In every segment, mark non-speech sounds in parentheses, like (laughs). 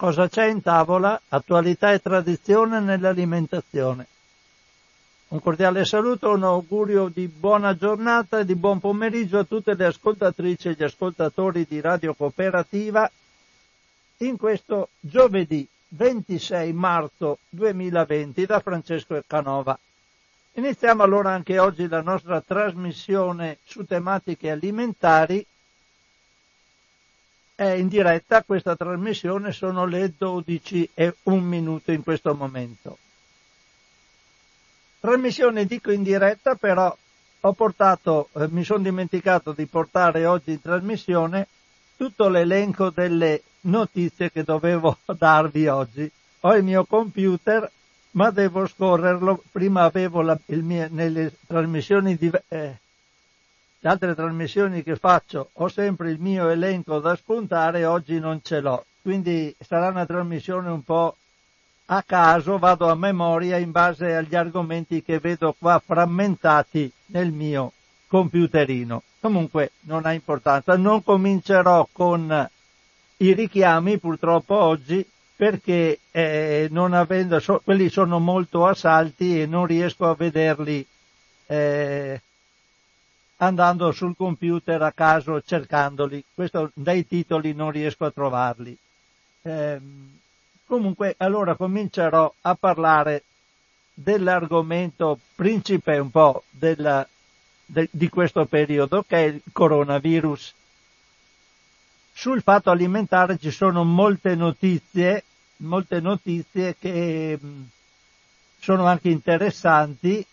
Cosa c'è in tavola? Attualità e tradizione nell'alimentazione. Un cordiale saluto, un augurio di buona giornata e di buon pomeriggio a tutte le ascoltatrici e gli ascoltatori di Radio Cooperativa in questo giovedì 26 marzo 2020 da Francesco Canova. Iniziamo allora anche oggi la nostra trasmissione su tematiche alimentari è in diretta questa trasmissione, sono le 12 e un minuto in questo momento. Trasmissione dico in diretta, però ho portato, eh, mi sono dimenticato di portare oggi in trasmissione tutto l'elenco delle notizie che dovevo (laughs) darvi oggi. Ho il mio computer, ma devo scorrerlo. Prima avevo la, mio, nelle trasmissioni di, eh, le altre trasmissioni che faccio ho sempre il mio elenco da spuntare, oggi non ce l'ho. Quindi sarà una trasmissione un po' a caso, vado a memoria in base agli argomenti che vedo qua frammentati nel mio computerino. Comunque non ha importanza, non comincerò con i richiami purtroppo oggi perché eh, non avendo, so, quelli sono molto a salti e non riesco a vederli eh, andando sul computer a caso cercandoli. Questo dai titoli non riesco a trovarli. Eh, comunque allora comincerò a parlare dell'argomento principe un po' della, de, di questo periodo che è il coronavirus. Sul fatto alimentare ci sono molte notizie, molte notizie che mh, sono anche interessanti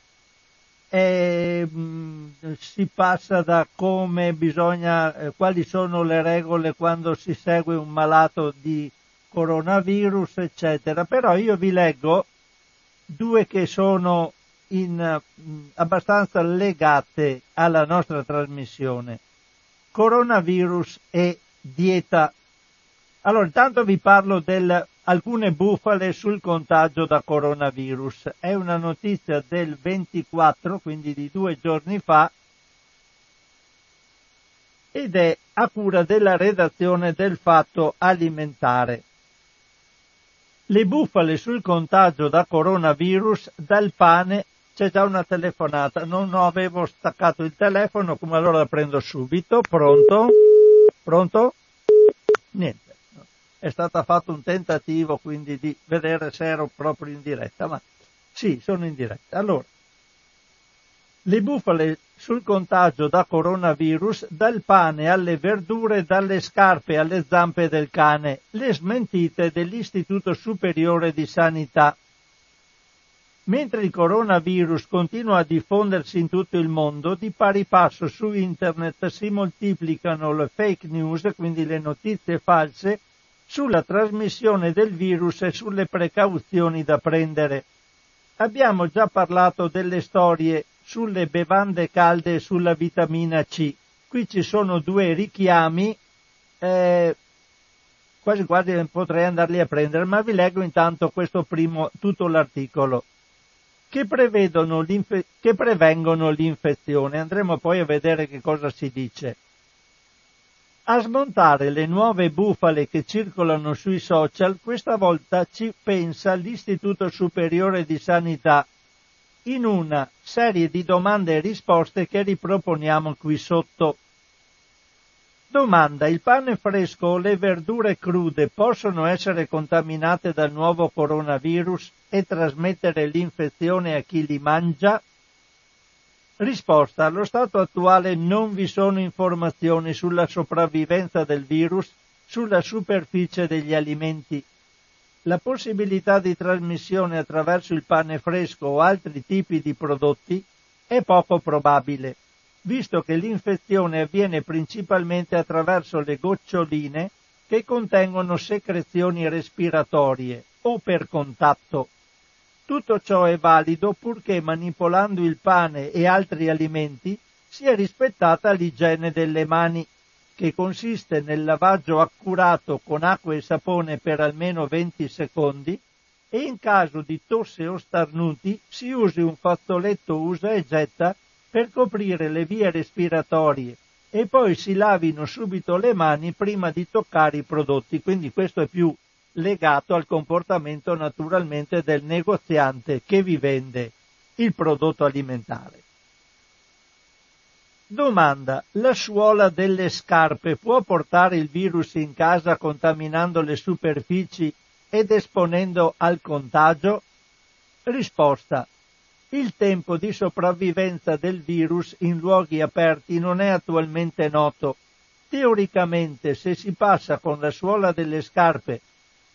e mm, si passa da come bisogna, eh, quali sono le regole quando si segue un malato di coronavirus, eccetera. Però io vi leggo due che sono in, mm, abbastanza legate alla nostra trasmissione. Coronavirus e dieta. Allora, intanto vi parlo del alcune bufale sul contagio da coronavirus. È una notizia del 24, quindi di due giorni fa, ed è a cura della redazione del Fatto Alimentare. Le bufale sul contagio da coronavirus dal pane c'è già una telefonata. Non avevo staccato il telefono, come allora la prendo subito. Pronto? Pronto? Niente è stato fatto un tentativo quindi di vedere se ero proprio in diretta, ma sì, sono in diretta. Allora, le bufale sul contagio da coronavirus, dal pane alle verdure, dalle scarpe alle zampe del cane, le smentite dell'Istituto Superiore di Sanità. Mentre il coronavirus continua a diffondersi in tutto il mondo, di pari passo su internet si moltiplicano le fake news, quindi le notizie false, sulla trasmissione del virus e sulle precauzioni da prendere. Abbiamo già parlato delle storie sulle bevande calde e sulla vitamina C. Qui ci sono due richiami, eh, quasi quasi potrei andarli a prendere, ma vi leggo intanto questo primo, tutto l'articolo. Che, che prevengono l'infezione. Andremo poi a vedere che cosa si dice. A smontare le nuove bufale che circolano sui social, questa volta ci pensa l'Istituto Superiore di Sanità in una serie di domande e risposte che riproponiamo qui sotto. Domanda, il pane fresco o le verdure crude possono essere contaminate dal nuovo coronavirus e trasmettere l'infezione a chi li mangia? Risposta. Allo stato attuale non vi sono informazioni sulla sopravvivenza del virus sulla superficie degli alimenti. La possibilità di trasmissione attraverso il pane fresco o altri tipi di prodotti è poco probabile, visto che l'infezione avviene principalmente attraverso le goccioline che contengono secrezioni respiratorie o per contatto. Tutto ciò è valido purché manipolando il pane e altri alimenti sia rispettata l'igiene delle mani, che consiste nel lavaggio accurato con acqua e sapone per almeno 20 secondi e in caso di tosse o starnuti si usi un fazzoletto usa e getta per coprire le vie respiratorie e poi si lavino subito le mani prima di toccare i prodotti, quindi questo è più legato al comportamento naturalmente del negoziante che vi vende il prodotto alimentare. Domanda, la suola delle scarpe può portare il virus in casa contaminando le superfici ed esponendo al contagio? Risposta, il tempo di sopravvivenza del virus in luoghi aperti non è attualmente noto. Teoricamente, se si passa con la suola delle scarpe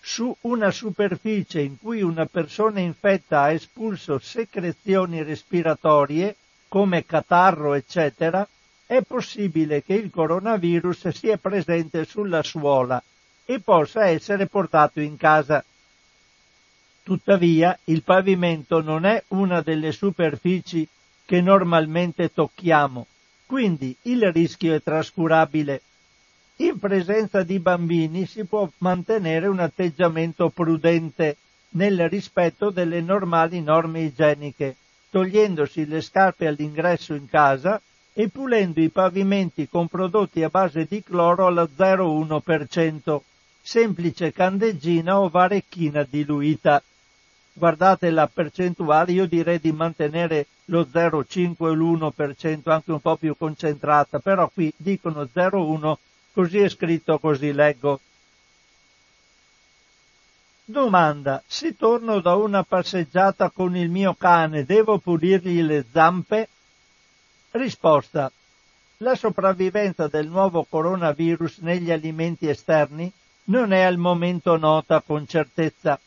su una superficie in cui una persona infetta ha espulso secrezioni respiratorie, come catarro, eccetera, è possibile che il coronavirus sia presente sulla suola e possa essere portato in casa. Tuttavia, il pavimento non è una delle superfici che normalmente tocchiamo, quindi il rischio è trascurabile. In presenza di bambini si può mantenere un atteggiamento prudente nel rispetto delle normali norme igieniche togliendosi le scarpe all'ingresso in casa e pulendo i pavimenti con prodotti a base di cloro allo 0,1%, semplice candeggina o varecchina diluita. Guardate la percentuale, io direi di mantenere lo 0,5 e l'1%, anche un po' più concentrata, però qui dicono 0,1, così è scritto, così leggo. Domanda, se torno da una passeggiata con il mio cane, devo pulirgli le zampe? Risposta, la sopravvivenza del nuovo coronavirus negli alimenti esterni non è al momento nota con certezza.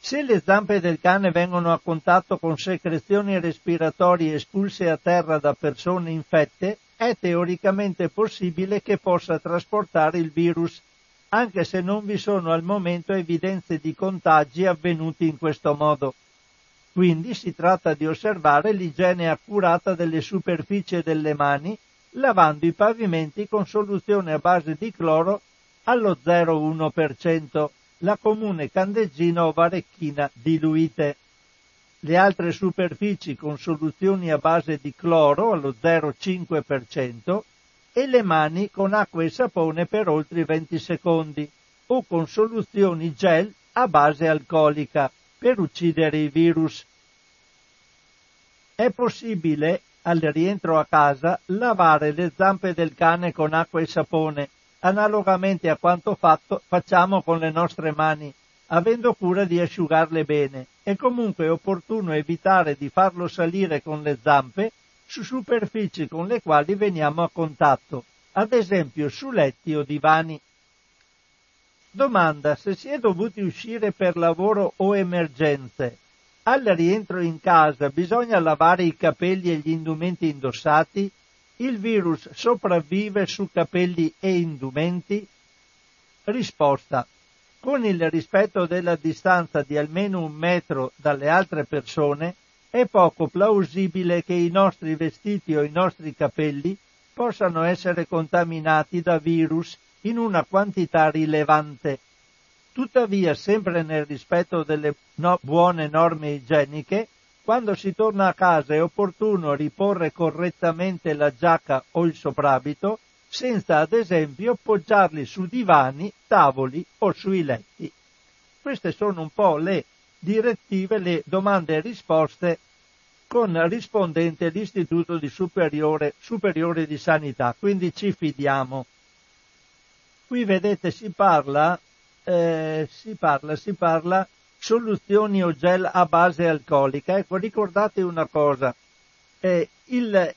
Se le zampe del cane vengono a contatto con secrezioni respiratorie espulse a terra da persone infette, è teoricamente possibile che possa trasportare il virus anche se non vi sono al momento evidenze di contagi avvenuti in questo modo. Quindi si tratta di osservare l'igiene accurata delle superfici e delle mani, lavando i pavimenti con soluzione a base di cloro allo 0,1%, la comune candeggina o varecchina diluite. Le altre superfici con soluzioni a base di cloro allo 0,5% e le mani con acqua e sapone per oltre 20 secondi o con soluzioni gel a base alcolica per uccidere i virus. È possibile, al rientro a casa, lavare le zampe del cane con acqua e sapone, analogamente a quanto fatto, facciamo con le nostre mani, avendo cura di asciugarle bene. È comunque opportuno evitare di farlo salire con le zampe su superfici con le quali veniamo a contatto, ad esempio su letti o divani. Domanda se si è dovuti uscire per lavoro o emergenze. Al rientro in casa bisogna lavare i capelli e gli indumenti indossati? Il virus sopravvive su capelli e indumenti? Risposta. Con il rispetto della distanza di almeno un metro dalle altre persone, è poco plausibile che i nostri vestiti o i nostri capelli possano essere contaminati da virus in una quantità rilevante. Tuttavia, sempre nel rispetto delle no- buone norme igieniche, quando si torna a casa è opportuno riporre correttamente la giacca o il soprabito, senza ad esempio poggiarli su divani, tavoli o sui letti. Queste sono un po' le direttive, le domande e risposte con rispondente l'Istituto di superiore, superiore di Sanità, quindi ci fidiamo. Qui vedete si parla, eh, si parla, si parla soluzioni o gel a base alcolica. Ecco, ricordate una cosa, eh, il,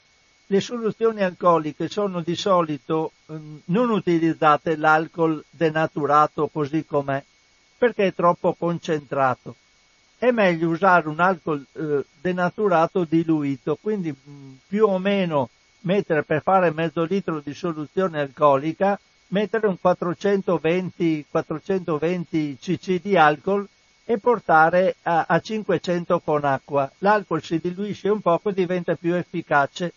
le soluzioni alcoliche sono di solito eh, non utilizzate l'alcol denaturato così com'è, perché è troppo concentrato è meglio usare un alcol eh, denaturato diluito, quindi mm, più o meno mettere per fare mezzo litro di soluzione alcolica, mettere un 420, 420 cc di alcol e portare a, a 500 con acqua. L'alcol si diluisce un poco e diventa più efficace,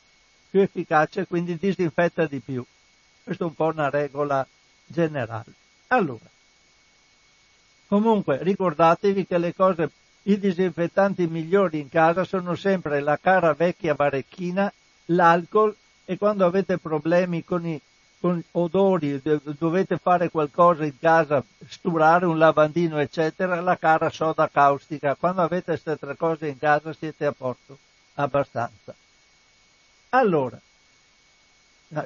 più efficace, quindi disinfetta di più. Questa è un po' una regola generale. Allora, comunque ricordatevi che le cose i disinfettanti migliori in casa sono sempre la cara vecchia varecchina, l'alcol e quando avete problemi con i, con odori, dovete fare qualcosa in casa, sturare un lavandino, eccetera, la cara soda caustica. Quando avete queste tre cose in casa siete a posto, abbastanza. Allora,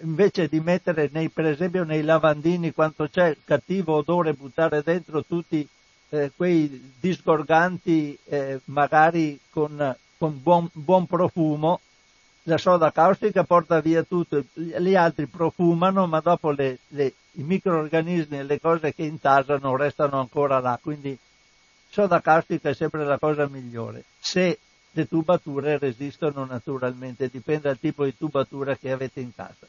invece di mettere nei, per esempio nei lavandini quanto c'è cattivo odore, buttare dentro tutti eh, quei disgorganti eh, magari con, con buon, buon, profumo, la soda caustica porta via tutto, gli altri profumano, ma dopo le, le, i microorganismi e le cose che intasano restano ancora là, quindi soda caustica è sempre la cosa migliore. Se le tubature resistono naturalmente, dipende dal tipo di tubatura che avete in casa.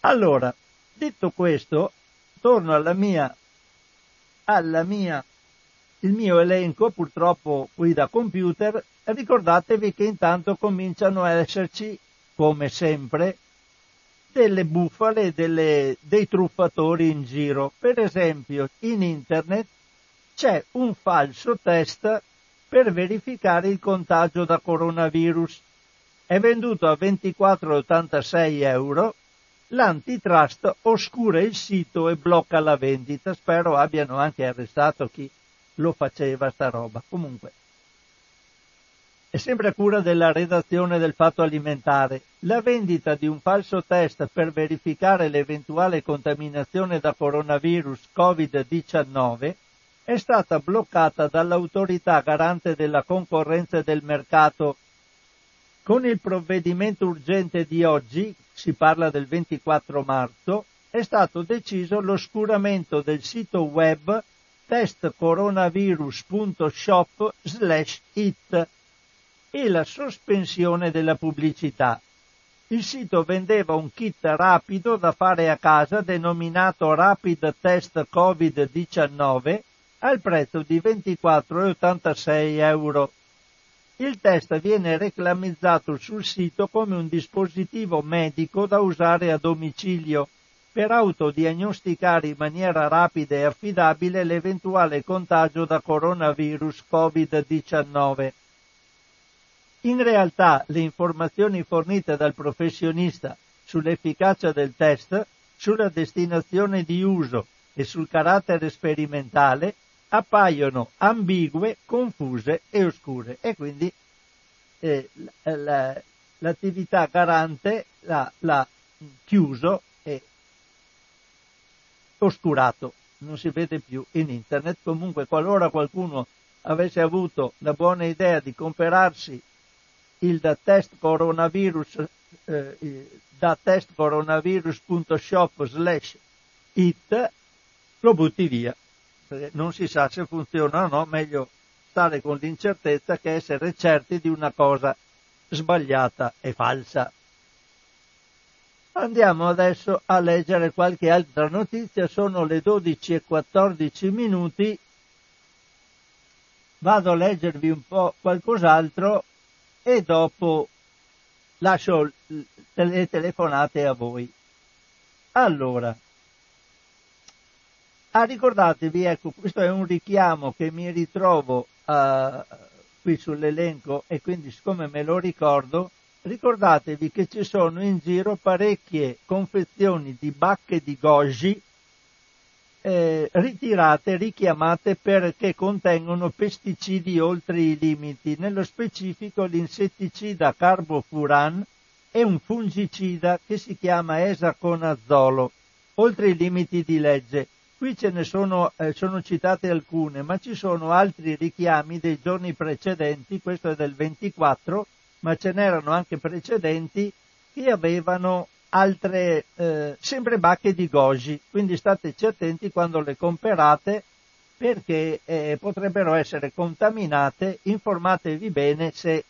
Allora, detto questo, torno alla mia, alla mia, il mio elenco, purtroppo qui da computer, ricordatevi che intanto cominciano a esserci, come sempre, delle bufale, delle, dei truffatori in giro. Per esempio, in internet c'è un falso test per verificare il contagio da coronavirus. È venduto a 24,86 euro l'antitrust oscura il sito e blocca la vendita. Spero abbiano anche arrestato chi lo faceva sta roba. Comunque, è sempre a cura della redazione del Fatto Alimentare. La vendita di un falso test per verificare l'eventuale contaminazione da coronavirus Covid-19 è stata bloccata dall'autorità garante della concorrenza del mercato. Con il provvedimento urgente di oggi, si parla del 24 marzo, è stato deciso l'oscuramento del sito web testcoronavirus.shop slash it e la sospensione della pubblicità. Il sito vendeva un kit rapido da fare a casa denominato Rapid Test Covid-19 al prezzo di 24,86 euro. Il test viene reclamizzato sul sito come un dispositivo medico da usare a domicilio per autodiagnosticare in maniera rapida e affidabile l'eventuale contagio da coronavirus Covid-19. In realtà le informazioni fornite dal professionista sull'efficacia del test, sulla destinazione di uso e sul carattere sperimentale appaiono ambigue, confuse e oscure. E quindi eh, la, l'attività garante l'ha, l'ha chiuso e oscurato, non si vede più in internet. Comunque qualora qualcuno avesse avuto la buona idea di comprarsi il da test coronavirus eh, da testcoronavirus.shop slash it lo butti via non si sa se funziona o no, meglio stare con l'incertezza che essere certi di una cosa sbagliata e falsa. Andiamo adesso a leggere qualche altra notizia, sono le 12 e 14 minuti, vado a leggervi un po' qualcos'altro e dopo lascio le telefonate a voi. Allora, Ah, ricordatevi, ecco, questo è un richiamo che mi ritrovo uh, qui sull'elenco e quindi siccome me lo ricordo, ricordatevi che ci sono in giro parecchie confezioni di bacche di goji eh, ritirate, richiamate perché contengono pesticidi oltre i limiti, nello specifico l'insetticida carbofuran e un fungicida che si chiama esaconazolo, oltre i limiti di legge. Qui ce ne sono, eh, sono citate alcune, ma ci sono altri richiami dei giorni precedenti, questo è del 24, ma ce n'erano anche precedenti che avevano altre, eh, sempre bacche di goji, quindi stateci attenti quando le comprate perché eh, potrebbero essere contaminate, informatevi bene se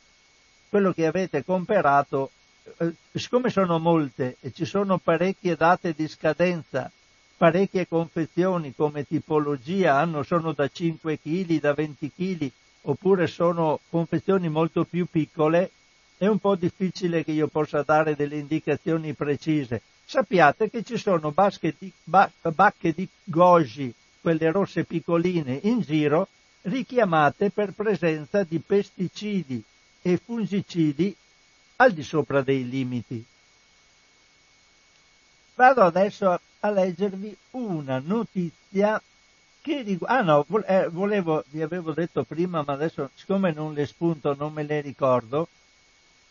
quello che avete comprato, eh, siccome sono molte e ci sono parecchie date di scadenza parecchie confezioni come tipologia hanno, sono da 5 kg, da 20 kg, oppure sono confezioni molto più piccole, è un po' difficile che io possa dare delle indicazioni precise. Sappiate che ci sono di, ba, bacche di goji, quelle rosse piccoline, in giro, richiamate per presenza di pesticidi e fungicidi al di sopra dei limiti. Vado adesso a leggervi una notizia che riguarda... Ah no, eh, volevo, vi avevo detto prima, ma adesso siccome non le spunto non me le ricordo.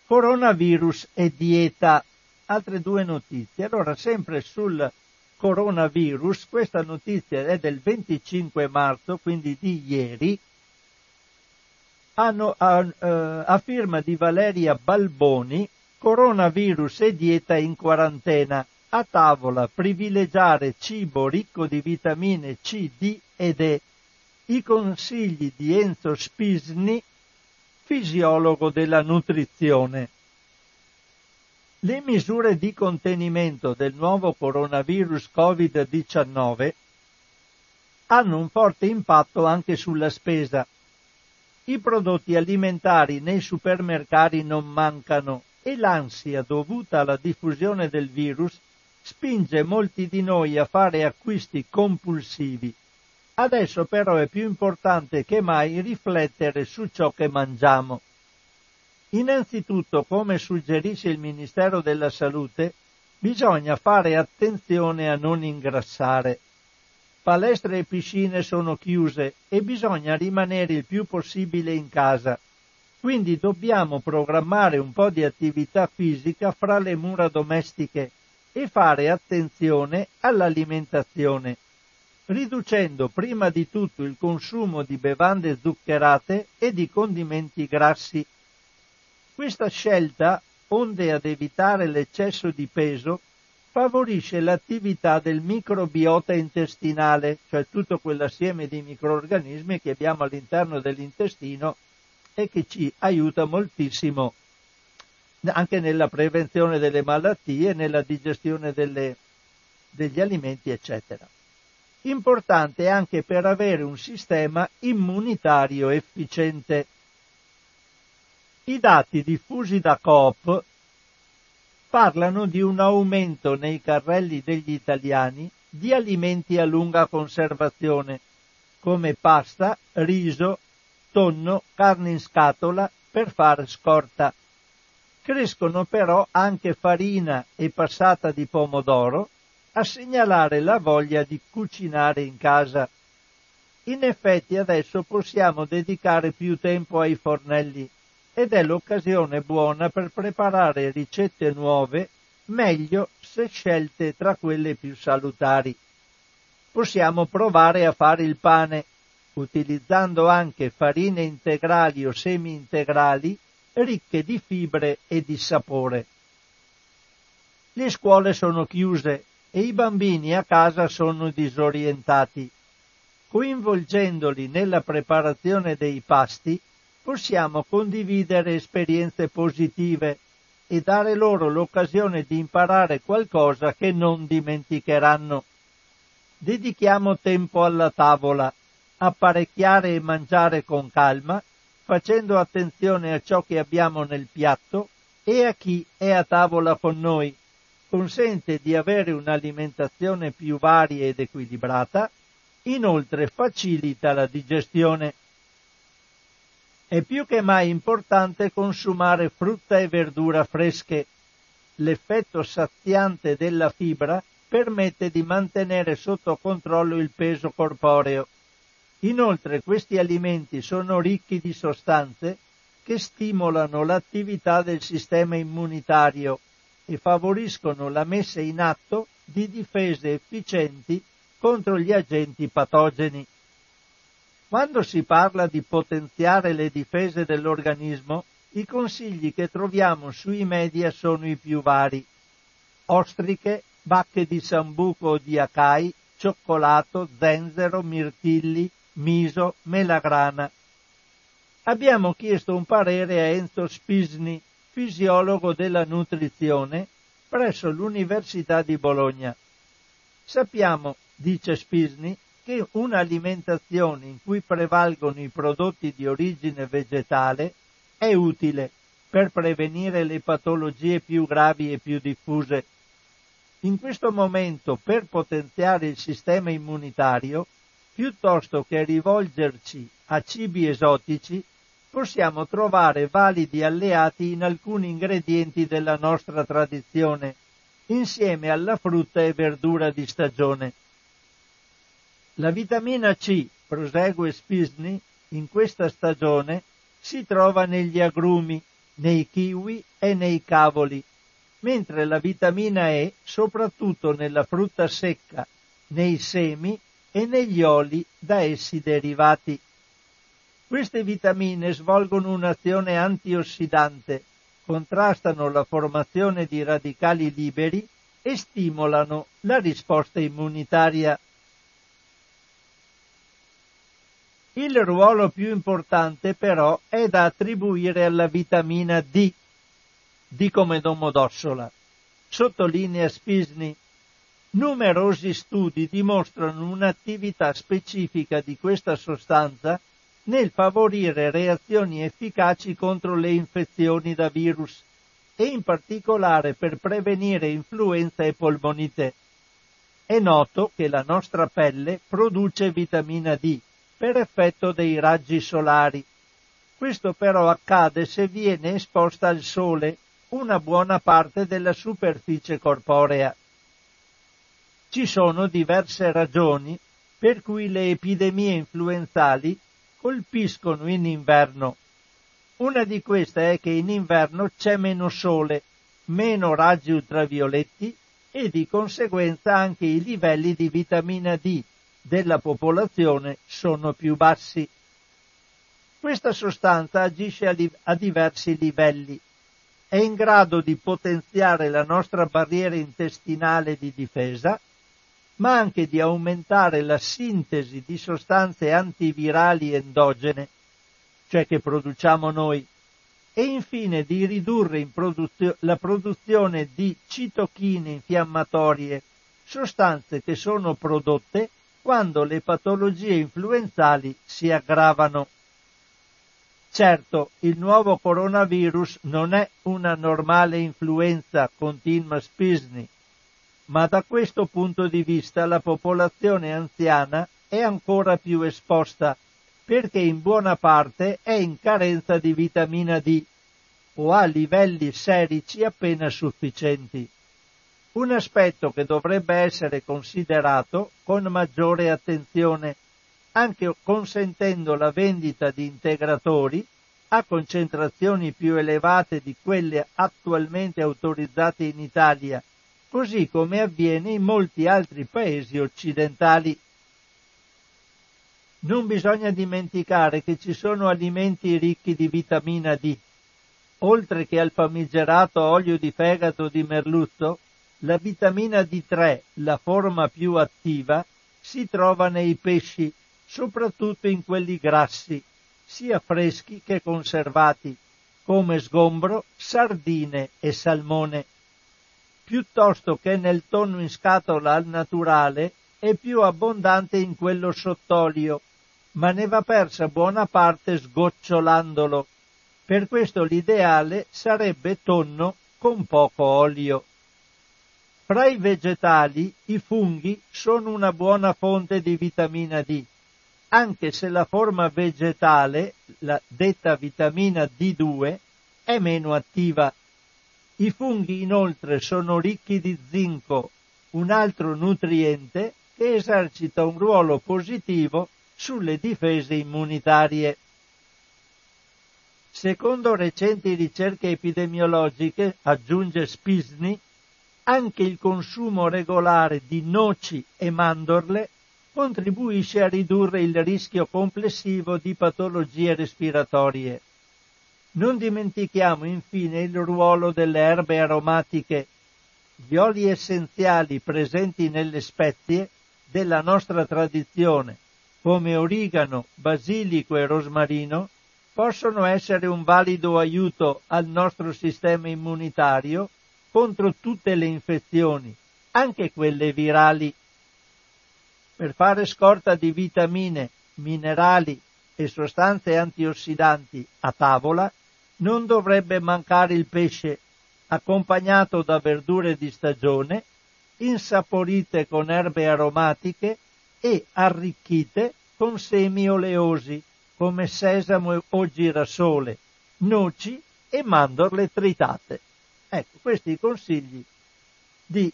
Coronavirus e dieta. Altre due notizie. Allora, sempre sul coronavirus, questa notizia è del 25 marzo, quindi di ieri, hanno, a, uh, a firma di Valeria Balboni, coronavirus e dieta in quarantena. A tavola privilegiare cibo ricco di vitamine C, D ed E. I consigli di Enzo Spisni, fisiologo della nutrizione. Le misure di contenimento del nuovo coronavirus Covid-19 hanno un forte impatto anche sulla spesa. I prodotti alimentari nei supermercati non mancano e l'ansia dovuta alla diffusione del virus spinge molti di noi a fare acquisti compulsivi. Adesso però è più importante che mai riflettere su ciò che mangiamo. Innanzitutto, come suggerisce il Ministero della Salute, bisogna fare attenzione a non ingrassare. Palestre e piscine sono chiuse e bisogna rimanere il più possibile in casa. Quindi dobbiamo programmare un po' di attività fisica fra le mura domestiche e fare attenzione all'alimentazione, riducendo prima di tutto il consumo di bevande zuccherate e di condimenti grassi. Questa scelta, onde ad evitare l'eccesso di peso, favorisce l'attività del microbiota intestinale, cioè tutto quell'assieme di microorganismi che abbiamo all'interno dell'intestino e che ci aiuta moltissimo anche nella prevenzione delle malattie, nella digestione delle, degli alimenti, eccetera. Importante anche per avere un sistema immunitario efficiente. I dati diffusi da Coop parlano di un aumento nei carrelli degli italiani di alimenti a lunga conservazione, come pasta, riso, tonno, carne in scatola, per far scorta. Crescono però anche farina e passata di pomodoro a segnalare la voglia di cucinare in casa. In effetti adesso possiamo dedicare più tempo ai fornelli ed è l'occasione buona per preparare ricette nuove, meglio se scelte tra quelle più salutari. Possiamo provare a fare il pane, utilizzando anche farine integrali o semi-integrali ricche di fibre e di sapore. Le scuole sono chiuse e i bambini a casa sono disorientati. Coinvolgendoli nella preparazione dei pasti possiamo condividere esperienze positive e dare loro l'occasione di imparare qualcosa che non dimenticheranno. Dedichiamo tempo alla tavola, apparecchiare e mangiare con calma facendo attenzione a ciò che abbiamo nel piatto e a chi è a tavola con noi, consente di avere un'alimentazione più varia ed equilibrata, inoltre facilita la digestione. È più che mai importante consumare frutta e verdura fresche. L'effetto saziante della fibra permette di mantenere sotto controllo il peso corporeo Inoltre questi alimenti sono ricchi di sostanze che stimolano l'attività del sistema immunitario e favoriscono la messa in atto di difese efficienti contro gli agenti patogeni. Quando si parla di potenziare le difese dell'organismo, i consigli che troviamo sui media sono i più vari. Ostriche, bacche di sambuco o di acai, cioccolato, zenzero, mirtilli, miso, melagrana. Abbiamo chiesto un parere a Enzo Spisni, fisiologo della nutrizione, presso l'Università di Bologna. Sappiamo, dice Spisni, che un'alimentazione in cui prevalgono i prodotti di origine vegetale è utile per prevenire le patologie più gravi e più diffuse. In questo momento, per potenziare il sistema immunitario, piuttosto che rivolgerci a cibi esotici, possiamo trovare validi alleati in alcuni ingredienti della nostra tradizione, insieme alla frutta e verdura di stagione. La vitamina C, prosegue Spisny, in questa stagione si trova negli agrumi, nei kiwi e nei cavoli, mentre la vitamina E soprattutto nella frutta secca, nei semi e negli oli da essi derivati. Queste vitamine svolgono un'azione antiossidante, contrastano la formazione di radicali liberi e stimolano la risposta immunitaria. Il ruolo più importante però è da attribuire alla vitamina D, D come Domodossola. Sottolinea Spisny. Numerosi studi dimostrano un'attività specifica di questa sostanza nel favorire reazioni efficaci contro le infezioni da virus e in particolare per prevenire influenza e polmonite. È noto che la nostra pelle produce vitamina D per effetto dei raggi solari. Questo però accade se viene esposta al sole una buona parte della superficie corporea. Ci sono diverse ragioni per cui le epidemie influenzali colpiscono in inverno. Una di queste è che in inverno c'è meno sole, meno raggi ultravioletti e di conseguenza anche i livelli di vitamina D della popolazione sono più bassi. Questa sostanza agisce a, li- a diversi livelli. È in grado di potenziare la nostra barriera intestinale di difesa, ma anche di aumentare la sintesi di sostanze antivirali endogene, cioè che produciamo noi, e infine di ridurre produzio- la produzione di citochine infiammatorie, sostanze che sono prodotte quando le patologie influenzali si aggravano. Certo, il nuovo coronavirus non è una normale influenza, continua Spisny, ma da questo punto di vista la popolazione anziana è ancora più esposta perché in buona parte è in carenza di vitamina D o ha livelli serici appena sufficienti. Un aspetto che dovrebbe essere considerato con maggiore attenzione, anche consentendo la vendita di integratori a concentrazioni più elevate di quelle attualmente autorizzate in Italia, così come avviene in molti altri paesi occidentali. Non bisogna dimenticare che ci sono alimenti ricchi di vitamina D. Oltre che al famigerato olio di fegato di merluzzo, la vitamina D3, la forma più attiva, si trova nei pesci, soprattutto in quelli grassi, sia freschi che conservati, come sgombro, sardine e salmone. Piuttosto che nel tonno in scatola al naturale, è più abbondante in quello sott'olio, ma ne va persa buona parte sgocciolandolo. Per questo l'ideale sarebbe tonno con poco olio. Fra i vegetali i funghi sono una buona fonte di vitamina D, anche se la forma vegetale, la detta vitamina D2, è meno attiva. I funghi inoltre sono ricchi di zinco, un altro nutriente che esercita un ruolo positivo sulle difese immunitarie. Secondo recenti ricerche epidemiologiche, aggiunge Spisny, anche il consumo regolare di noci e mandorle contribuisce a ridurre il rischio complessivo di patologie respiratorie. Non dimentichiamo infine il ruolo delle erbe aromatiche, gli oli essenziali presenti nelle spezie della nostra tradizione, come origano, basilico e rosmarino, possono essere un valido aiuto al nostro sistema immunitario contro tutte le infezioni, anche quelle virali. Per fare scorta di vitamine, minerali e sostanze antiossidanti a tavola non dovrebbe mancare il pesce, accompagnato da verdure di stagione, insaporite con erbe aromatiche e arricchite con semi oleosi come sesamo o girasole, noci e mandorle tritate. Ecco, questi consigli di,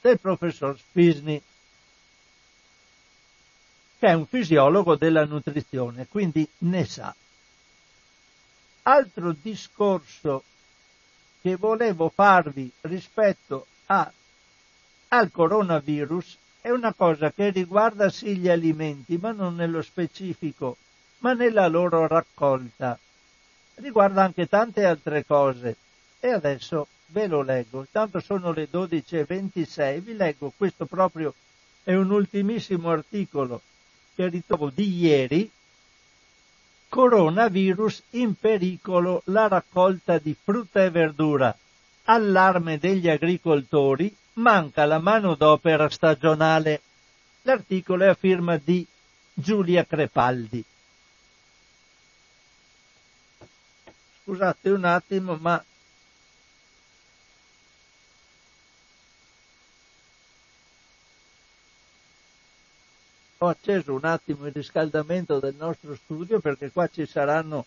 del professor Spisny, che è un fisiologo della nutrizione, quindi ne sa. Altro discorso che volevo farvi rispetto a, al coronavirus è una cosa che riguarda sì gli alimenti, ma non nello specifico, ma nella loro raccolta. Riguarda anche tante altre cose. E adesso ve lo leggo. Tanto sono le 12.26, vi leggo questo proprio, è un ultimissimo articolo che ritrovo di ieri, coronavirus in pericolo la raccolta di frutta e verdura. Allarme degli agricoltori, manca la manodopera stagionale. L'articolo è a firma di Giulia Crepaldi. Scusate un attimo, ma ho acceso un attimo il riscaldamento del nostro studio perché qua ci saranno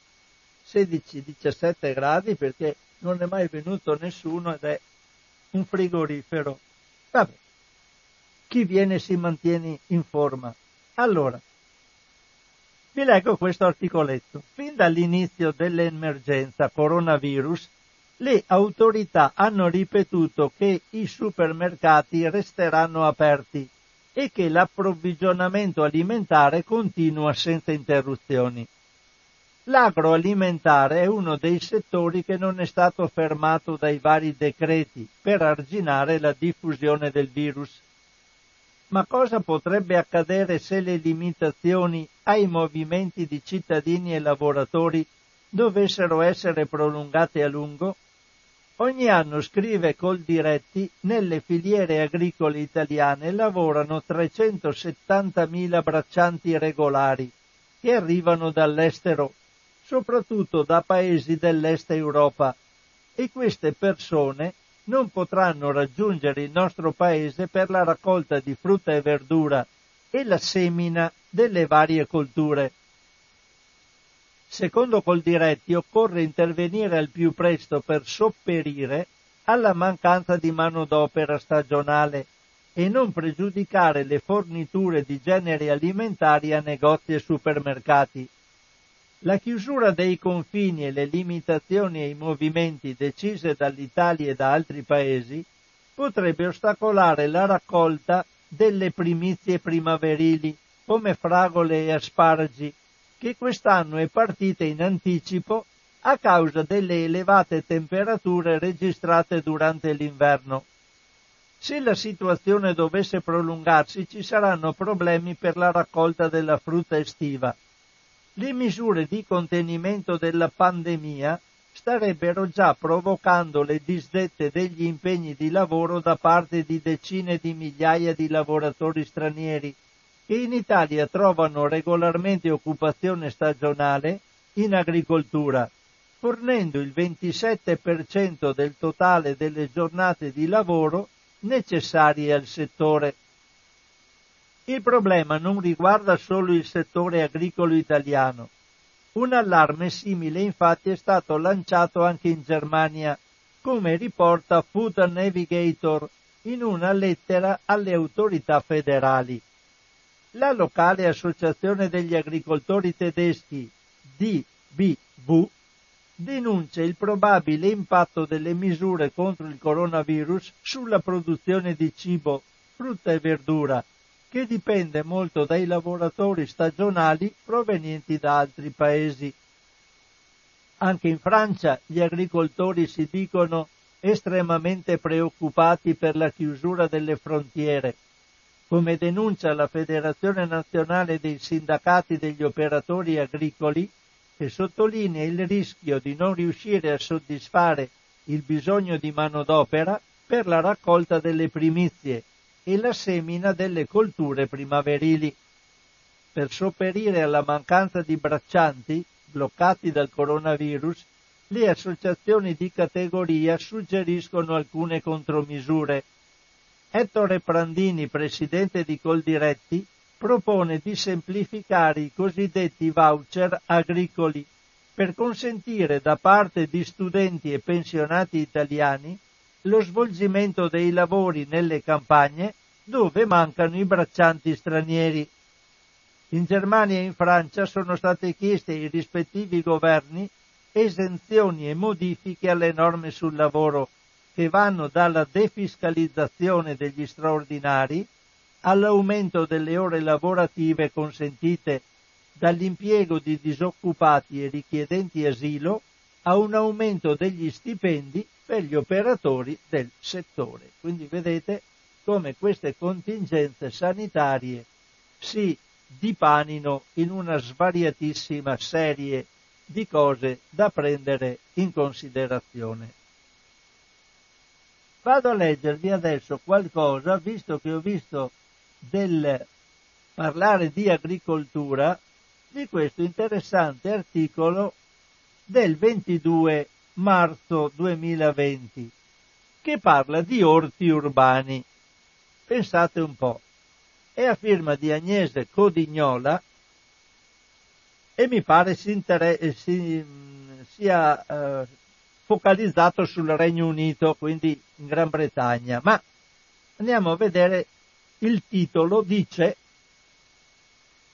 16-17 gradi perché non è mai venuto nessuno ed è un frigorifero. Vabbè, chi viene si mantiene in forma. Allora, vi leggo questo articoletto. Fin dall'inizio dell'emergenza coronavirus, le autorità hanno ripetuto che i supermercati resteranno aperti e che l'approvvigionamento alimentare continua senza interruzioni. L'agroalimentare è uno dei settori che non è stato fermato dai vari decreti per arginare la diffusione del virus. Ma cosa potrebbe accadere se le limitazioni ai movimenti di cittadini e lavoratori dovessero essere prolungate a lungo? Ogni anno, scrive Coldiretti, nelle filiere agricole italiane lavorano 370.000 braccianti regolari che arrivano dall'estero, soprattutto da paesi dell'est Europa, e queste persone non potranno raggiungere il nostro paese per la raccolta di frutta e verdura e la semina delle varie colture. Secondo Coldiretti occorre intervenire al più presto per sopperire alla mancanza di manodopera stagionale e non pregiudicare le forniture di generi alimentari a negozi e supermercati. La chiusura dei confini e le limitazioni ai movimenti decise dall'Italia e da altri paesi potrebbe ostacolare la raccolta delle primizie primaverili come fragole e asparagi che quest'anno è partita in anticipo a causa delle elevate temperature registrate durante l'inverno. Se la situazione dovesse prolungarsi ci saranno problemi per la raccolta della frutta estiva. Le misure di contenimento della pandemia starebbero già provocando le disdette degli impegni di lavoro da parte di decine di migliaia di lavoratori stranieri che in Italia trovano regolarmente occupazione stagionale in agricoltura, fornendo il 27% del totale delle giornate di lavoro necessarie al settore. Il problema non riguarda solo il settore agricolo italiano. Un allarme simile infatti è stato lanciato anche in Germania, come riporta Food Navigator in una lettera alle autorità federali. La locale associazione degli agricoltori tedeschi DBV denuncia il probabile impatto delle misure contro il coronavirus sulla produzione di cibo, frutta e verdura, che dipende molto dai lavoratori stagionali provenienti da altri paesi. Anche in Francia gli agricoltori si dicono estremamente preoccupati per la chiusura delle frontiere come denuncia la Federazione Nazionale dei Sindacati degli Operatori Agricoli, che sottolinea il rischio di non riuscire a soddisfare il bisogno di manodopera per la raccolta delle primizie e la semina delle colture primaverili. Per sopperire alla mancanza di braccianti bloccati dal coronavirus, le associazioni di categoria suggeriscono alcune contromisure Ettore Prandini, presidente di Coldiretti, propone di semplificare i cosiddetti voucher agricoli per consentire da parte di studenti e pensionati italiani lo svolgimento dei lavori nelle campagne dove mancano i braccianti stranieri. In Germania e in Francia sono state chieste ai rispettivi governi esenzioni e modifiche alle norme sul lavoro che vanno dalla defiscalizzazione degli straordinari all'aumento delle ore lavorative consentite dall'impiego di disoccupati e richiedenti asilo a un aumento degli stipendi per gli operatori del settore. Quindi vedete come queste contingenze sanitarie si dipanino in una svariatissima serie di cose da prendere in considerazione. Vado a leggervi adesso qualcosa, visto che ho visto del parlare di agricoltura, di questo interessante articolo del 22 marzo 2020 che parla di orti urbani. Pensate un po'. È a firma di Agnese Codignola e mi pare si inter- eh, si, sia eh, focalizzato sul Regno Unito, quindi in Gran Bretagna. Ma andiamo a vedere il titolo, dice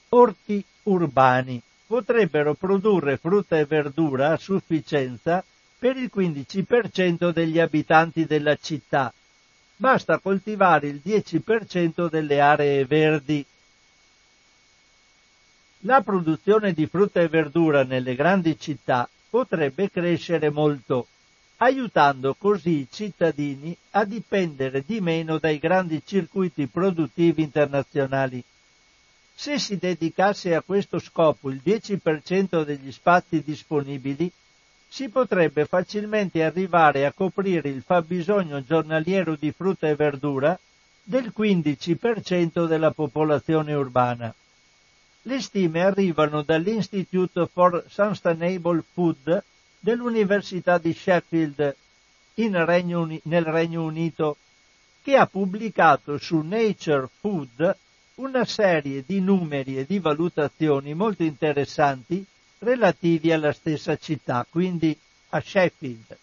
Orti urbani potrebbero produrre frutta e verdura a sufficienza per il 15% degli abitanti della città. Basta coltivare il 10% delle aree verdi. La produzione di frutta e verdura nelle grandi città potrebbe crescere molto, aiutando così i cittadini a dipendere di meno dai grandi circuiti produttivi internazionali. Se si dedicasse a questo scopo il 10% degli spazi disponibili, si potrebbe facilmente arrivare a coprire il fabbisogno giornaliero di frutta e verdura del 15% della popolazione urbana. Le stime arrivano dall'Institute for Sustainable Food dell'Università di Sheffield Regno, nel Regno Unito, che ha pubblicato su Nature Food una serie di numeri e di valutazioni molto interessanti relativi alla stessa città, quindi a Sheffield.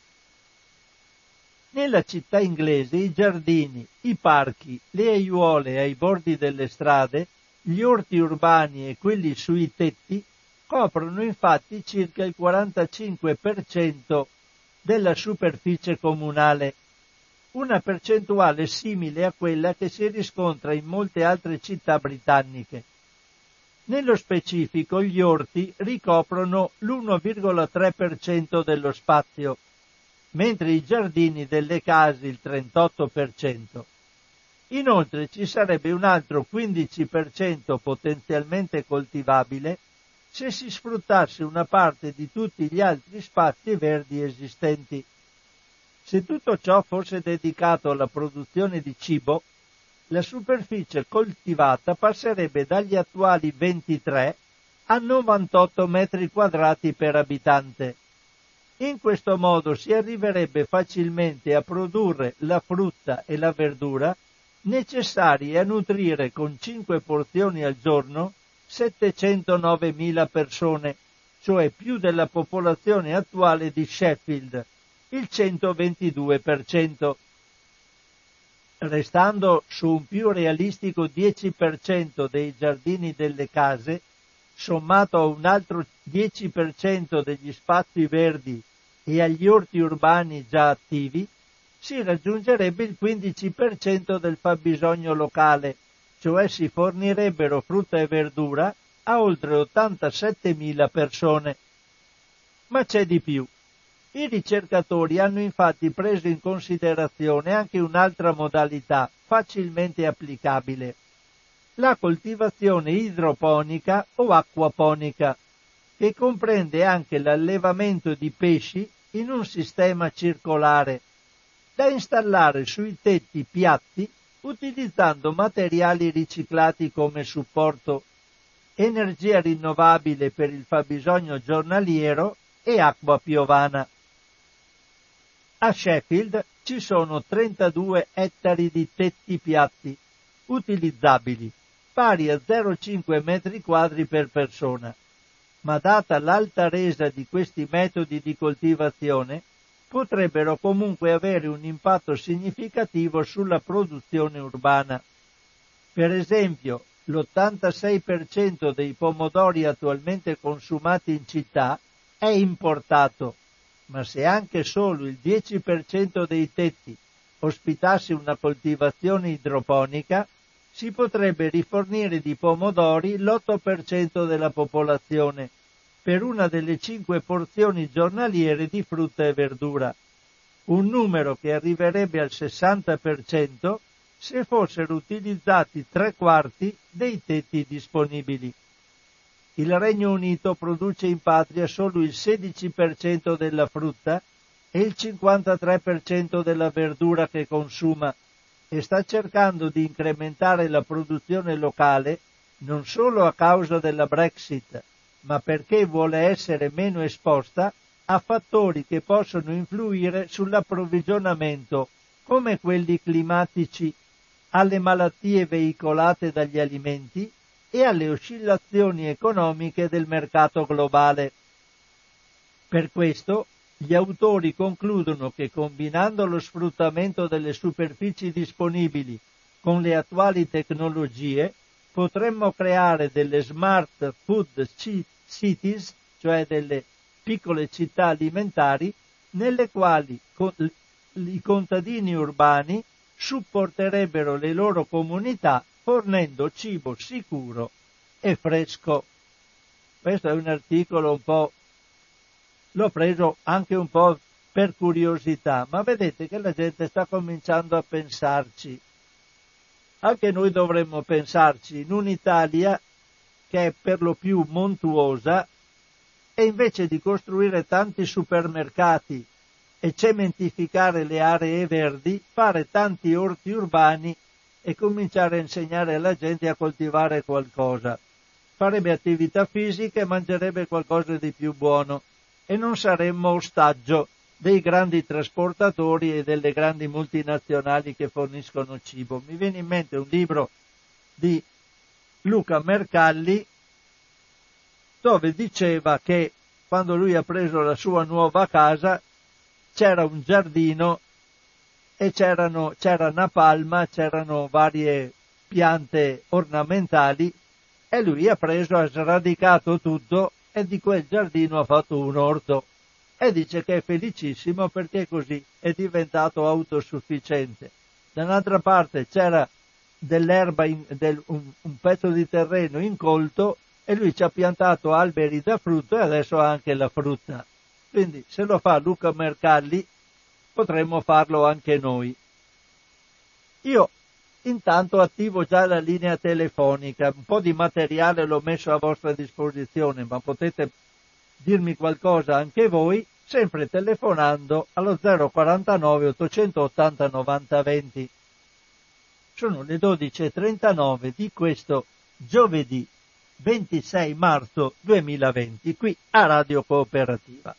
Nella città inglese i giardini, i parchi, le aiuole ai bordi delle strade, gli orti urbani e quelli sui tetti coprono infatti circa il 45% della superficie comunale, una percentuale simile a quella che si riscontra in molte altre città britanniche. Nello specifico gli orti ricoprono l'1,3% dello spazio, mentre i giardini delle case il 38%. Inoltre ci sarebbe un altro 15% potenzialmente coltivabile se si sfruttasse una parte di tutti gli altri spazi verdi esistenti. Se tutto ciò fosse dedicato alla produzione di cibo, la superficie coltivata passerebbe dagli attuali 23 a 98 metri quadrati per abitante. In questo modo si arriverebbe facilmente a produrre la frutta e la verdura necessarie a nutrire con 5 porzioni al giorno 709.000 persone, cioè più della popolazione attuale di Sheffield, il 122% restando su un più realistico 10% dei giardini delle case, sommato a un altro 10% degli spazi verdi e agli orti urbani già attivi, si raggiungerebbe il 15% del fabbisogno locale, cioè si fornirebbero frutta e verdura a oltre 87.000 persone. Ma c'è di più. I ricercatori hanno infatti preso in considerazione anche un'altra modalità facilmente applicabile, la coltivazione idroponica o acquaponica, che comprende anche l'allevamento di pesci in un sistema circolare, da installare sui tetti piatti utilizzando materiali riciclati come supporto, energia rinnovabile per il fabbisogno giornaliero e acqua piovana. A Sheffield ci sono 32 ettari di tetti piatti utilizzabili, pari a 0,5 metri quadri per persona, ma data l'alta resa di questi metodi di coltivazione, potrebbero comunque avere un impatto significativo sulla produzione urbana. Per esempio, l'86% dei pomodori attualmente consumati in città è importato, ma se anche solo il 10% dei tetti ospitasse una coltivazione idroponica, si potrebbe rifornire di pomodori l'8% della popolazione, per una delle cinque porzioni giornaliere di frutta e verdura, un numero che arriverebbe al 60% se fossero utilizzati tre quarti dei tetti disponibili. Il Regno Unito produce in patria solo il 16% della frutta e il 53% della verdura che consuma e sta cercando di incrementare la produzione locale non solo a causa della Brexit, ma perché vuole essere meno esposta a fattori che possono influire sull'approvvigionamento, come quelli climatici, alle malattie veicolate dagli alimenti e alle oscillazioni economiche del mercato globale. Per questo gli autori concludono che combinando lo sfruttamento delle superfici disponibili con le attuali tecnologie potremmo creare delle smart food cities, cioè delle piccole città alimentari, nelle quali i contadini urbani supporterebbero le loro comunità fornendo cibo sicuro e fresco. Questo è un articolo un po', l'ho preso anche un po' per curiosità, ma vedete che la gente sta cominciando a pensarci. Anche noi dovremmo pensarci in un'Italia che è per lo più montuosa e invece di costruire tanti supermercati e cementificare le aree verdi, fare tanti orti urbani e cominciare a insegnare alla gente a coltivare qualcosa. Farebbe attività fisica e mangerebbe qualcosa di più buono e non saremmo ostaggio dei grandi trasportatori e delle grandi multinazionali che forniscono cibo. Mi viene in mente un libro di Luca Mercalli dove diceva che quando lui ha preso la sua nuova casa c'era un giardino e c'erano, c'era una palma, c'erano varie piante ornamentali e lui ha preso, ha sradicato tutto e di quel giardino ha fatto un orto e dice che è felicissimo perché così è diventato autosufficiente. Da parte c'era dell'erba, in, del, un, un, pezzo di terreno incolto e lui ci ha piantato alberi da frutto e adesso anche la frutta. Quindi se lo fa Luca Mercalli potremmo farlo anche noi. Io intanto attivo già la linea telefonica, un po' di materiale l'ho messo a vostra disposizione, ma potete dirmi qualcosa anche voi, sempre telefonando allo 049 880 90 20. Sono le 12.39 di questo giovedì 26 marzo 2020 qui a Radio Cooperativa.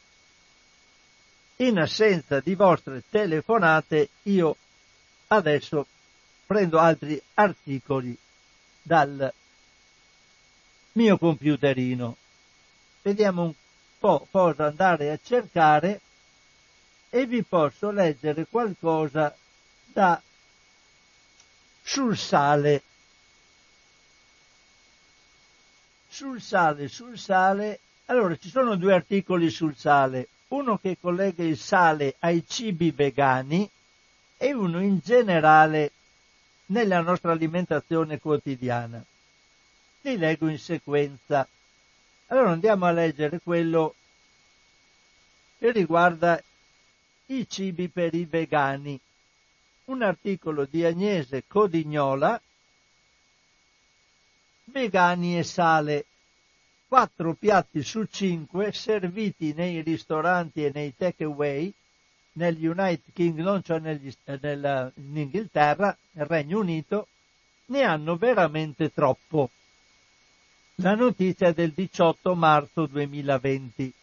In assenza di vostre telefonate io adesso prendo altri articoli dal mio computerino. Vediamo un po' cosa andare a cercare e vi posso leggere qualcosa da sul sale. Sul sale, sul sale. Allora, ci sono due articoli sul sale. Uno che collega il sale ai cibi vegani e uno in generale nella nostra alimentazione quotidiana. Li leggo in sequenza. Allora andiamo a leggere quello che riguarda i cibi per i vegani un articolo di Agnese Codignola, Vegani e sale, quattro piatti su cinque serviti nei ristoranti e nei takeaway negli United Kingdom, cioè negli, nella, in Inghilterra, nel Regno Unito, ne hanno veramente troppo. La notizia è del 18 marzo 2020.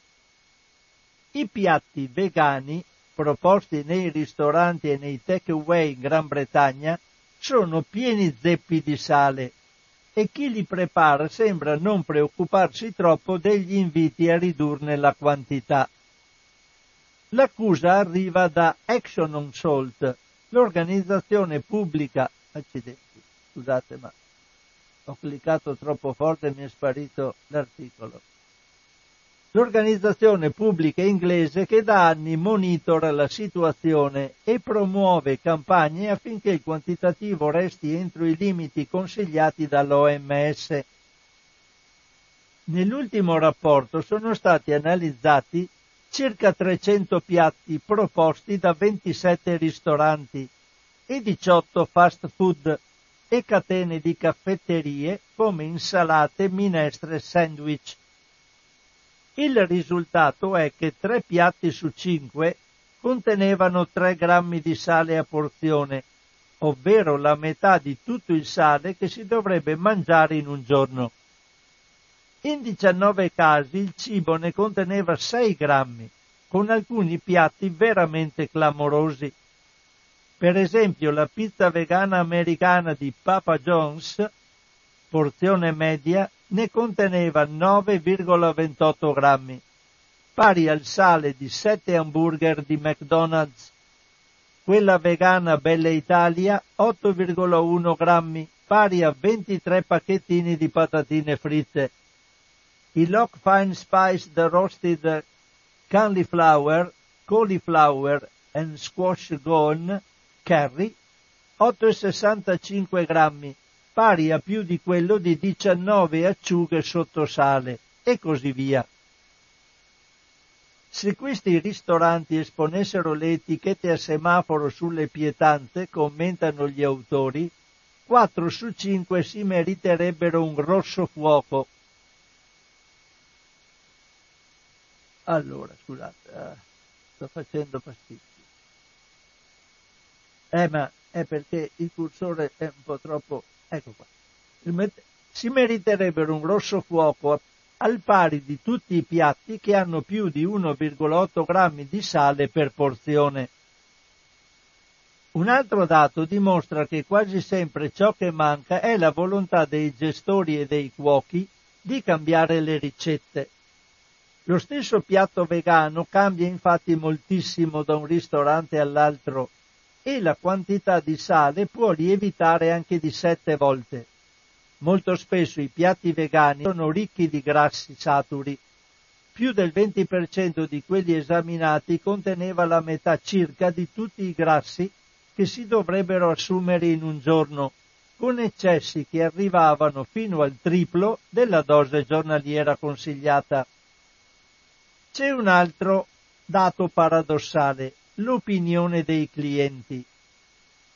I piatti vegani proposti nei ristoranti e nei takeaway in Gran Bretagna sono pieni zeppi di sale e chi li prepara sembra non preoccuparsi troppo degli inviti a ridurne la quantità. L'accusa arriva da Action on Salt, l'organizzazione pubblica. Accidenti, scusate, ma ho cliccato troppo forte e mi è sparito l'articolo. L'organizzazione pubblica inglese che da anni monitora la situazione e promuove campagne affinché il quantitativo resti entro i limiti consigliati dall'OMS. Nell'ultimo rapporto sono stati analizzati circa 300 piatti proposti da 27 ristoranti e 18 fast food e catene di caffetterie come insalate, minestre e sandwich. Il risultato è che tre piatti su cinque contenevano 3 grammi di sale a porzione, ovvero la metà di tutto il sale che si dovrebbe mangiare in un giorno. In 19 casi il cibo ne conteneva 6 grammi, con alcuni piatti veramente clamorosi. Per esempio la pizza vegana americana di Papa John's, porzione media, ne conteneva 9,28 grammi, pari al sale di 7 hamburger di McDonald's. Quella vegana Bella Italia 8,1 grammi, pari a 23 pacchettini di patatine fritte i Lock Fine Spiced Roasted Cauliflower, Cauliflower and Squash Gone Curry, 8,65 grammi, pari a più di quello di 19 acciughe sotto sale, e così via. Se questi ristoranti esponessero le etichette a semaforo sulle pietanze, commentano gli autori, 4 su 5 si meriterebbero un grosso fuoco Allora, scusate, eh, sto facendo pasticci. Eh, ma è perché il cursore è un po' troppo... Ecco qua. Si meriterebbero un grosso fuoco al pari di tutti i piatti che hanno più di 1,8 grammi di sale per porzione. Un altro dato dimostra che quasi sempre ciò che manca è la volontà dei gestori e dei cuochi di cambiare le ricette. Lo stesso piatto vegano cambia infatti moltissimo da un ristorante all'altro e la quantità di sale può lievitare anche di sette volte. Molto spesso i piatti vegani sono ricchi di grassi saturi. Più del 20% di quelli esaminati conteneva la metà circa di tutti i grassi che si dovrebbero assumere in un giorno, con eccessi che arrivavano fino al triplo della dose giornaliera consigliata. C'è un altro dato paradossale, l'opinione dei clienti.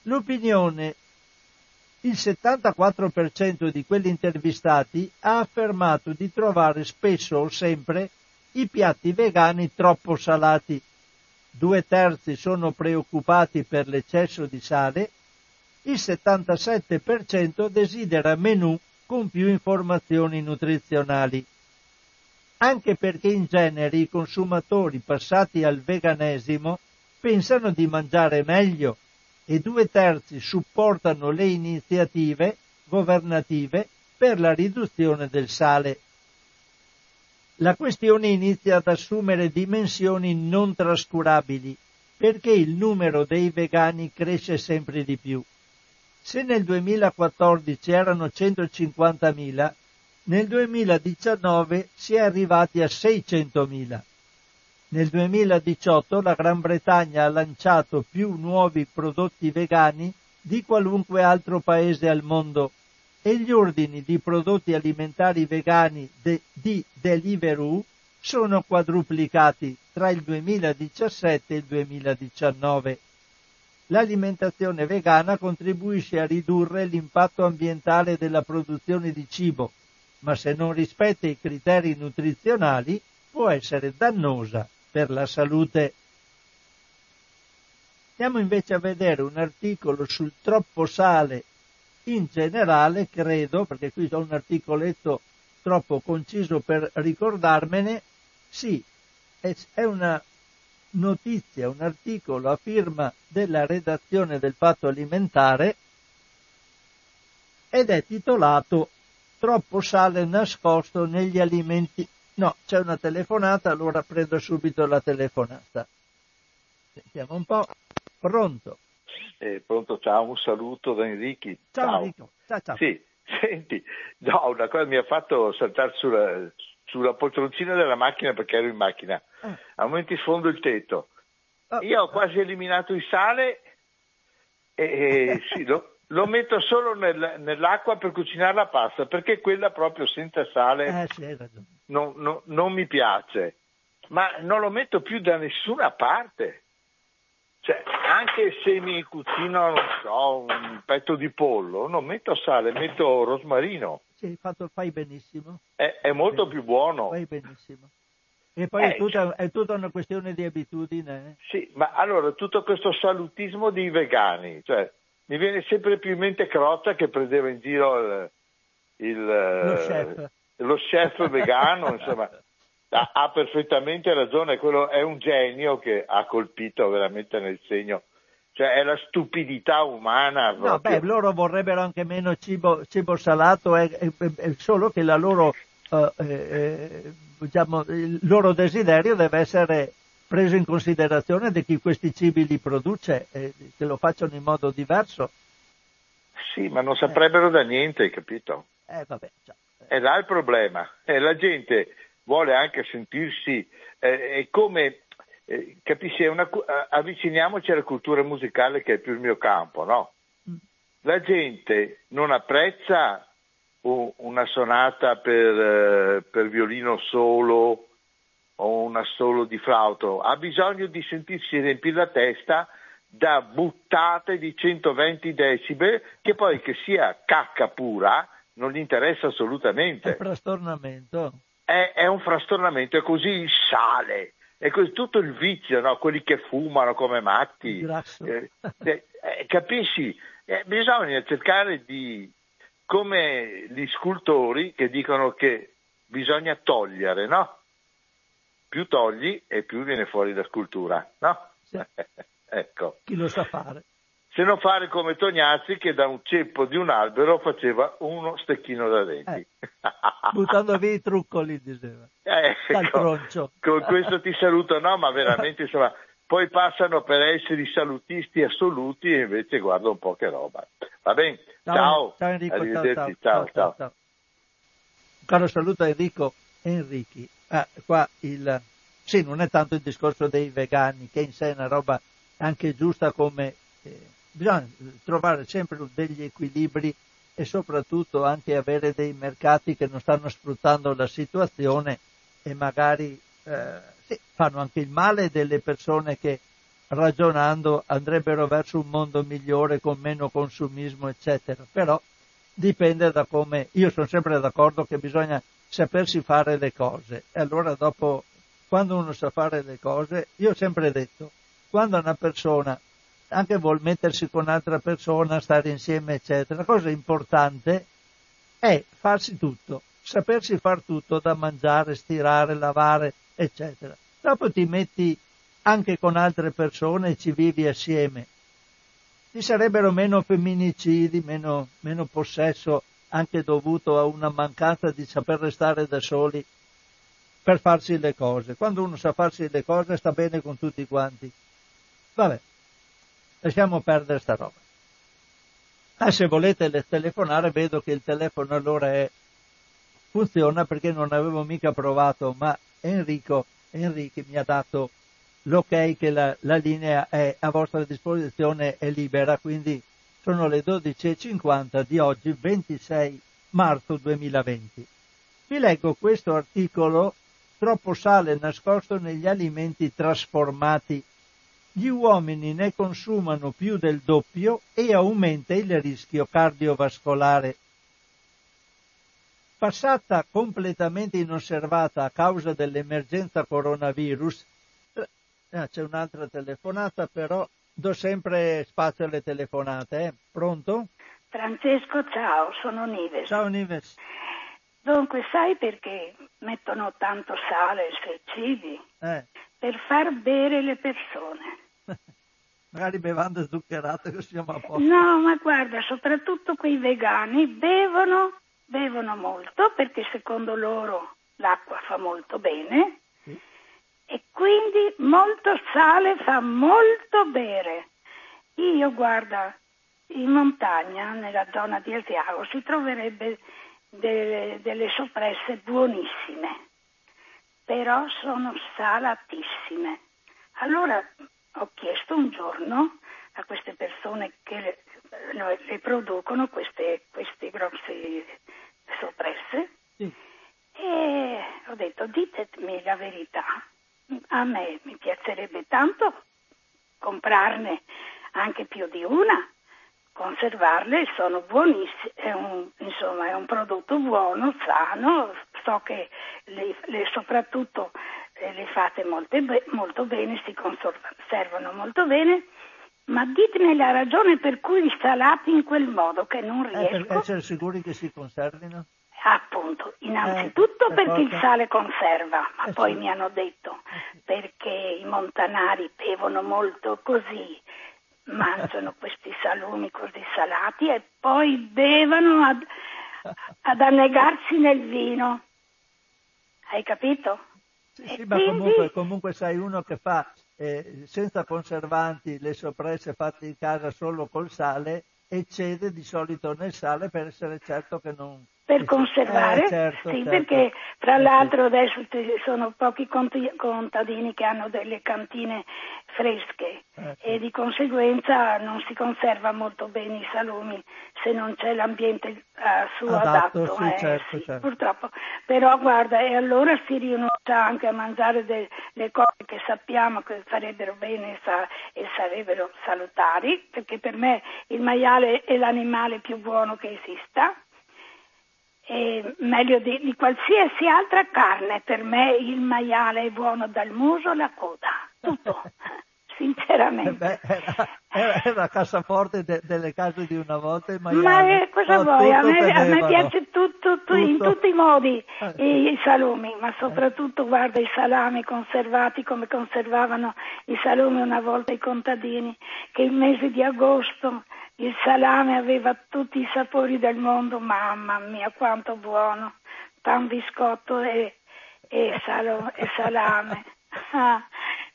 L'opinione, il 74% di quelli intervistati ha affermato di trovare spesso o sempre i piatti vegani troppo salati. Due terzi sono preoccupati per l'eccesso di sale, il 77% desidera menù con più informazioni nutrizionali anche perché in genere i consumatori passati al veganesimo pensano di mangiare meglio e due terzi supportano le iniziative governative per la riduzione del sale. La questione inizia ad assumere dimensioni non trascurabili perché il numero dei vegani cresce sempre di più. Se nel 2014 erano 150.000, nel 2019 si è arrivati a 600.000. Nel 2018 la Gran Bretagna ha lanciato più nuovi prodotti vegani di qualunque altro paese al mondo e gli ordini di prodotti alimentari vegani de, di Deliveroo sono quadruplicati tra il 2017 e il 2019. L'alimentazione vegana contribuisce a ridurre l'impatto ambientale della produzione di cibo ma se non rispetta i criteri nutrizionali può essere dannosa per la salute. Andiamo invece a vedere un articolo sul troppo sale in generale, credo, perché qui ho un articoletto troppo conciso per ricordarmene, sì, è una notizia, un articolo a firma della redazione del Patto Alimentare ed è titolato troppo sale nascosto negli alimenti. No, c'è una telefonata, allora prendo subito la telefonata. Sentiamo un po'. Pronto? Eh, pronto, ciao, un saluto da Enrichi. Ciao, ciao. Enrico. Ciao, ciao. Sì, (laughs) senti, no, una cosa mi ha fatto saltare sulla, sulla poltroncina della macchina perché ero in macchina. Eh. A momenti sfondo il tetto. Oh. Io ho quasi eliminato il sale e, e (laughs) sì, lo, lo, metto solo nel, nell'acqua per cucinare la pasta perché quella proprio senza sale eh, sì, non, non, non mi piace. Ma non lo metto più da nessuna parte. Cioè, anche se mi cucino, non so, un petto di pollo, non metto sale, metto rosmarino. Sì, fatto, fai benissimo. È, è molto sì. più buono. Fai benissimo. E poi eh, è, tutta, è, tutta, una questione di abitudine. Eh? Sì, ma allora tutto questo salutismo dei vegani, cioè mi viene sempre più in mente Crozza che prendeva in giro il, il, lo, chef. lo chef vegano, (laughs) insomma ha, ha, perfettamente ragione, quello è un genio che ha colpito veramente nel segno. Cioè è la stupidità umana. No, beh, loro vorrebbero anche meno cibo, cibo salato, è, è, è, solo che la loro, uh, eh, diciamo, il loro desiderio deve essere preso in considerazione di chi questi cibi li produce e che lo facciano in modo diverso. Sì, ma non saprebbero eh. da niente, capito? Eh, vabbè, già. È là il problema. E la gente vuole anche sentirsi, eh, è come, eh, capisci, una, avviciniamoci alla cultura musicale che è più il mio campo, no? Mm. La gente non apprezza una sonata per, eh, per violino solo o una solo di flauto, ha bisogno di sentirsi riempire la testa da buttate di 120 decibel che poi che sia cacca pura non gli interessa assolutamente. È frastornamento è, è un frastornamento, è così il sale, è così tutto il vizio, no? quelli che fumano come matti. Eh, eh, eh, capisci? Eh, bisogna cercare di, come gli scultori che dicono che bisogna togliere, no? Più togli e più viene fuori la scultura, no? Sì. (laughs) ecco. Chi lo sa fare? se non fare come Tognazzi che da un ceppo di un albero faceva uno stecchino da denti. Eh, buttando via i truccoli, diceva. (laughs) Eh, ecco, con questo ti saluto, no, ma veramente insomma, poi passano per essere i salutisti assoluti e invece guarda un po' che roba. Va bene? Ciao. Ciao, ciao Enrico. Arrivederci. Ciao, ciao, ciao, ciao. Un caro saluto a Enrico Enrichi. Ah, qua il... Sì, non è tanto il discorso dei vegani, che in sé è una roba anche giusta come... Eh, bisogna trovare sempre degli equilibri e soprattutto anche avere dei mercati che non stanno sfruttando la situazione e magari eh, sì, fanno anche il male delle persone che ragionando andrebbero verso un mondo migliore con meno consumismo eccetera. Però dipende da come io sono sempre d'accordo che bisogna sapersi fare le cose e allora dopo quando uno sa fare le cose io ho sempre detto quando una persona anche vuol mettersi con un'altra persona, stare insieme, eccetera. La cosa importante è farsi tutto, sapersi far tutto da mangiare, stirare, lavare, eccetera. Dopo ti metti anche con altre persone e ci vivi assieme. Ci sarebbero meno femminicidi, meno, meno possesso anche dovuto a una mancanza di saper restare da soli per farsi le cose. Quando uno sa farsi le cose sta bene con tutti quanti. Vabbè. Lasciamo perdere sta roba. Ah, se volete telefonare, vedo che il telefono allora è, funziona perché non avevo mica provato, ma Enrico, Enrico mi ha dato l'ok che la, la, linea è a vostra disposizione, è libera, quindi sono le 12.50 di oggi, 26 marzo 2020. Vi leggo questo articolo, troppo sale nascosto negli alimenti trasformati gli uomini ne consumano più del doppio e aumenta il rischio cardiovascolare. Passata completamente inosservata a causa dell'emergenza coronavirus, eh, c'è un'altra telefonata, però do sempre spazio alle telefonate. Eh. Pronto? Francesco, ciao, sono Nives. Ciao Nives. Dunque, sai perché mettono tanto sale sui cibi? Eh. Per far bere le persone (laughs) magari bevande zuccherate che siamo a posto. No, ma guarda, soprattutto quei vegani bevono, bevono molto perché secondo loro l'acqua fa molto bene. E quindi molto sale fa molto bere. Io guarda, in montagna, nella zona di Asiago, si troverebbe delle, delle soppresse buonissime, però sono salatissime. Allora ho chiesto un giorno a queste persone che le, le producono queste, queste grosse soppresse sì. e ho detto ditemi la verità, a me mi piacerebbe tanto comprarne anche più di una conservarle sono buonissime, è un, insomma è un prodotto buono, sano, so che le, le soprattutto eh, le fate be- molto bene, si conservano molto bene, ma ditemi la ragione per cui li salate in quel modo che non riesco. Eh, per essere sicuri che si conservino? Appunto, innanzitutto eh, perché il sale conserva, ma eh, poi sì. mi hanno detto eh, perché i montanari bevono molto così, mangiano (laughs) questi salumi così salati e poi bevono ad, ad annegarsi nel vino. Hai capito? Sì, sì ma quindi... comunque, comunque sai uno che fa eh, senza conservanti le soppresse fatte in casa solo col sale eccede di solito nel sale per essere certo che non, per conservare, eh, certo, sì, certo. perché eh, l'altro adesso ci sono pochi contadini che hanno delle cantine fresche eh, sì. e di conseguenza non si conserva molto bene i salumi se non c'è l'ambiente uh, su adatto, adatto sì, eh, certo, certo. purtroppo. Però guarda, e allora si rinuncia anche a mangiare delle cose che sappiamo che farebbero bene e sarebbero salutari, perché per me il maiale è l'animale più buono che esista eh, meglio di, di, qualsiasi altra carne. Per me il maiale è buono dal muso alla coda, tutto, (laughs) sinceramente. Beh, era, era, la cassaforte de, delle case di una volta il maiale. Ma eh, cosa oh, vuoi? A me, a me, piace tutto, tutto, in tutti i modi eh, i, i, salumi, ma soprattutto guarda i salami conservati come conservavano i salumi una volta i contadini, che il mese di agosto il salame aveva tutti i sapori del mondo, mamma mia quanto buono, pan biscotto e, e, salo, e salame. (laughs) Ah,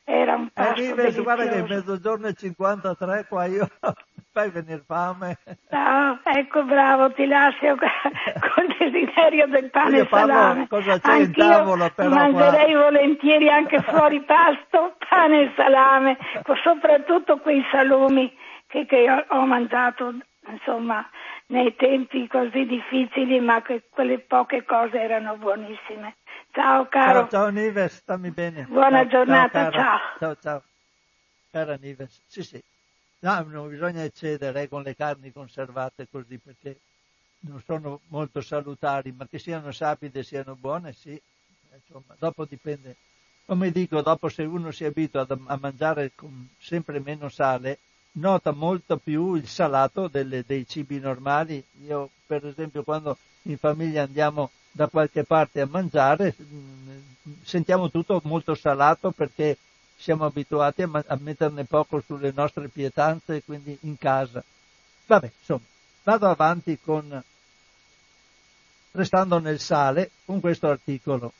era un pasto eh, Rives, guarda che mezzogiorno e 53 qua io (laughs) fai venire fame. No, ecco bravo, ti lascio (laughs) con il desiderio del pane e salame. Cosa c'è Anch'io in tavola però mangerei qua. volentieri anche fuori pasto, pane e salame, soprattutto quei salumi che, che ho mangiato insomma nei tempi così difficili ma che quelle poche cose erano buonissime. Ciao caro. Ciao, ciao Nives, stammi bene. Buona ciao, giornata, ciao. Ciao, ciao. Cara Nives, sì sì. No, non bisogna eccedere con le carni conservate così perché non sono molto salutari, ma che siano sapide siano buone, sì. Insomma, dopo dipende. Come dico, dopo se uno si abitua a mangiare con sempre meno sale, nota molto più il salato delle, dei cibi normali. Io, per esempio, quando in famiglia andiamo da qualche parte a mangiare, mm, sentiamo tutto molto salato perché siamo abituati a, a metterne poco sulle nostre pietanze, quindi in casa. Vabbè, insomma, vado avanti con, restando nel sale, con questo articolo.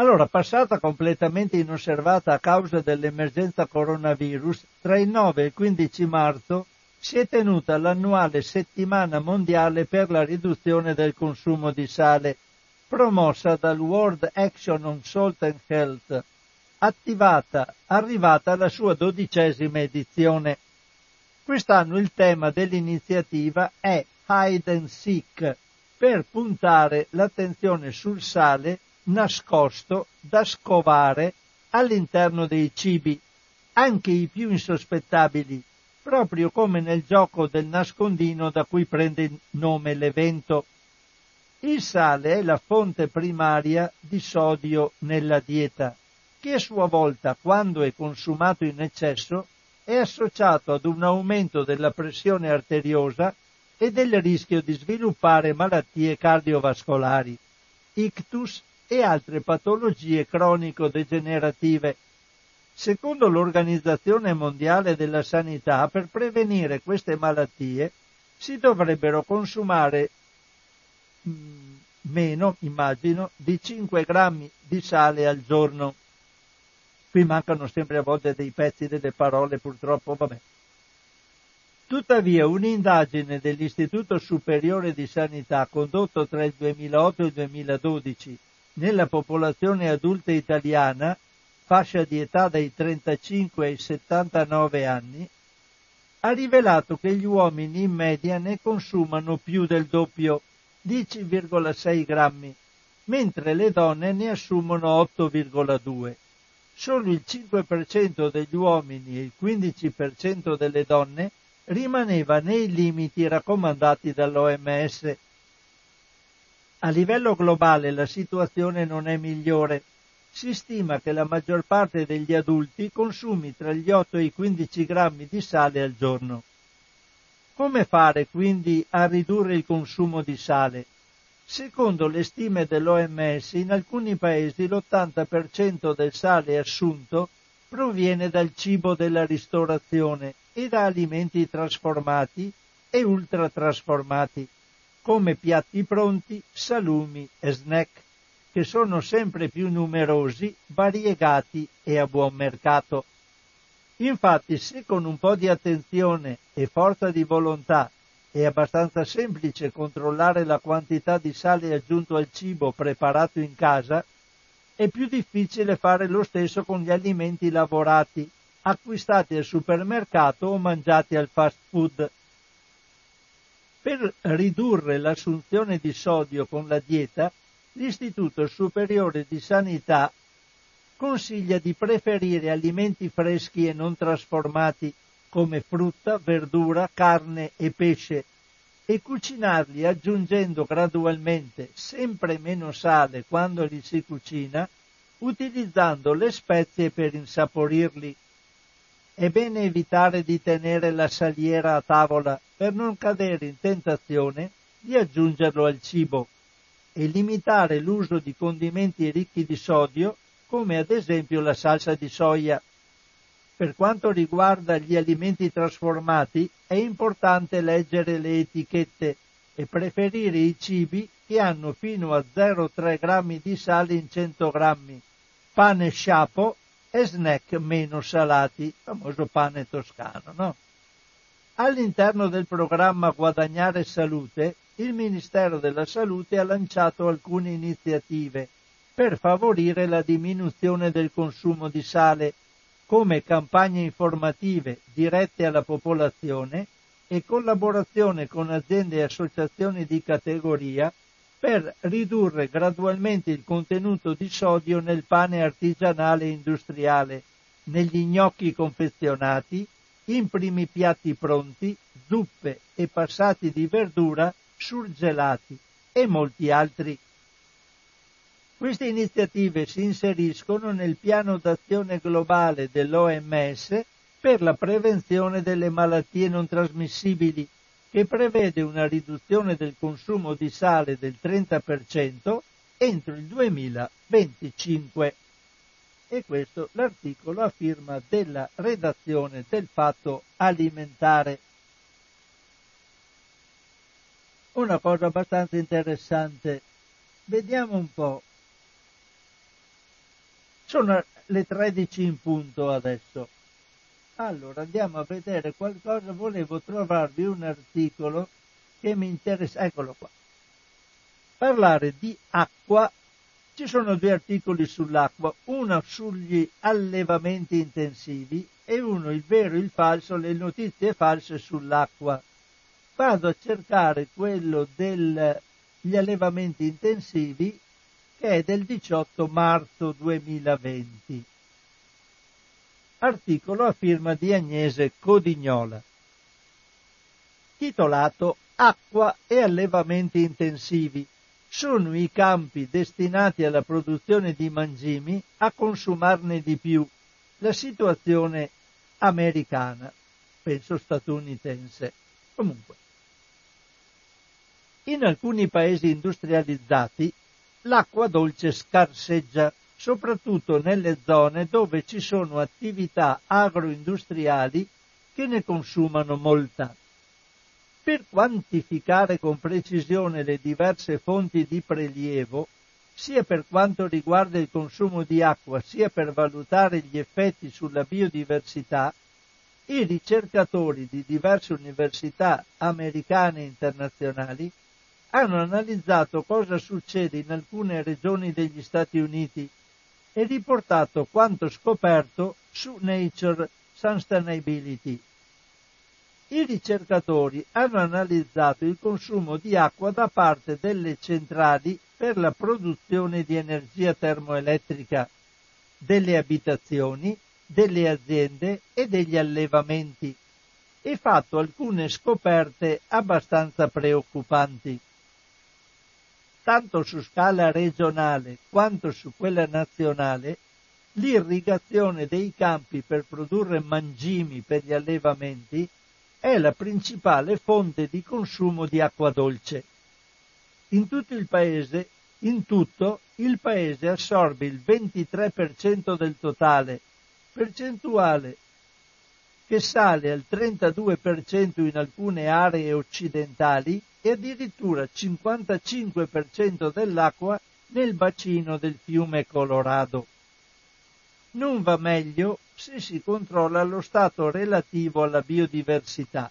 Allora, passata completamente inosservata a causa dell'emergenza coronavirus, tra il 9 e il 15 marzo si è tenuta l'annuale settimana mondiale per la riduzione del consumo di sale, promossa dal World Action on Salt and Health, attivata, arrivata alla sua dodicesima edizione. Quest'anno il tema dell'iniziativa è Hide and Seek, per puntare l'attenzione sul sale nascosto da scovare all'interno dei cibi, anche i più insospettabili, proprio come nel gioco del nascondino da cui prende nome l'evento. Il sale è la fonte primaria di sodio nella dieta, che a sua volta, quando è consumato in eccesso, è associato ad un aumento della pressione arteriosa e del rischio di sviluppare malattie cardiovascolari, ictus e altre patologie cronico-degenerative. Secondo l'Organizzazione Mondiale della Sanità, per prevenire queste malattie si dovrebbero consumare mm, meno, immagino, di 5 grammi di sale al giorno. Qui mancano sempre a volte dei pezzi delle parole, purtroppo, vabbè. Tuttavia, un'indagine dell'Istituto Superiore di Sanità condotto tra il 2008 e il 2012 nella popolazione adulta italiana, fascia di età dai 35 ai 79 anni, ha rivelato che gli uomini in media ne consumano più del doppio, 10,6 grammi, mentre le donne ne assumono 8,2. Solo il 5% degli uomini e il 15% delle donne rimaneva nei limiti raccomandati dall'OMS. A livello globale la situazione non è migliore. Si stima che la maggior parte degli adulti consumi tra gli 8 e i 15 grammi di sale al giorno. Come fare quindi a ridurre il consumo di sale? Secondo le stime dell'OMS, in alcuni paesi l'80% del sale assunto proviene dal cibo della ristorazione e da alimenti trasformati e ultratrasformati, come piatti pronti, salumi e snack, che sono sempre più numerosi, variegati e a buon mercato. Infatti, se con un po' di attenzione e forza di volontà è abbastanza semplice controllare la quantità di sale aggiunto al cibo preparato in casa, è più difficile fare lo stesso con gli alimenti lavorati, acquistati al supermercato o mangiati al fast food. Per ridurre l'assunzione di sodio con la dieta, l'Istituto Superiore di Sanità consiglia di preferire alimenti freschi e non trasformati come frutta, verdura, carne e pesce e cucinarli aggiungendo gradualmente sempre meno sale quando li si cucina, utilizzando le spezie per insaporirli. È bene evitare di tenere la saliera a tavola per non cadere in tentazione di aggiungerlo al cibo e limitare l'uso di condimenti ricchi di sodio come ad esempio la salsa di soia. Per quanto riguarda gli alimenti trasformati, è importante leggere le etichette e preferire i cibi che hanno fino a 0,3 grammi di sale in 100 grammi, pane sciapo e snack meno salati, famoso pane toscano, no? All'interno del programma Guadagnare Salute, il Ministero della Salute ha lanciato alcune iniziative per favorire la diminuzione del consumo di sale come campagne informative dirette alla popolazione e collaborazione con aziende e associazioni di categoria per ridurre gradualmente il contenuto di sodio nel pane artigianale e industriale, negli gnocchi confezionati, in primi piatti pronti, zuppe e passati di verdura surgelati e molti altri. Queste iniziative si inseriscono nel piano d'azione globale dell'OMS per la prevenzione delle malattie non trasmissibili, che prevede una riduzione del consumo di sale del 30% entro il 2025. E questo l'articolo a firma della redazione del Fatto Alimentare. Una cosa abbastanza interessante. Vediamo un po' Sono le 13 in punto adesso. Allora andiamo a vedere qualcosa, volevo trovarvi un articolo che mi interessa, eccolo qua. Parlare di acqua, ci sono due articoli sull'acqua, uno sugli allevamenti intensivi e uno il vero e il falso, le notizie false sull'acqua. Vado a cercare quello degli allevamenti intensivi che è del 18 marzo 2020. Articolo a firma di Agnese Codignola. Titolato Acqua e allevamenti intensivi. Sono i campi destinati alla produzione di mangimi a consumarne di più. La situazione americana, penso statunitense. Comunque. In alcuni paesi industrializzati l'acqua dolce scarseggia, soprattutto nelle zone dove ci sono attività agroindustriali che ne consumano molta. Per quantificare con precisione le diverse fonti di prelievo, sia per quanto riguarda il consumo di acqua, sia per valutare gli effetti sulla biodiversità, i ricercatori di diverse università americane e internazionali hanno analizzato cosa succede in alcune regioni degli Stati Uniti e riportato quanto scoperto su Nature Sustainability. I ricercatori hanno analizzato il consumo di acqua da parte delle centrali per la produzione di energia termoelettrica delle abitazioni, delle aziende e degli allevamenti e fatto alcune scoperte abbastanza preoccupanti tanto su scala regionale quanto su quella nazionale, l'irrigazione dei campi per produrre mangimi per gli allevamenti è la principale fonte di consumo di acqua dolce. In tutto il paese, in tutto, il paese assorbe il 23% del totale, percentuale che sale al 32% in alcune aree occidentali e addirittura 55% dell'acqua nel bacino del fiume Colorado. Non va meglio se si controlla lo stato relativo alla biodiversità.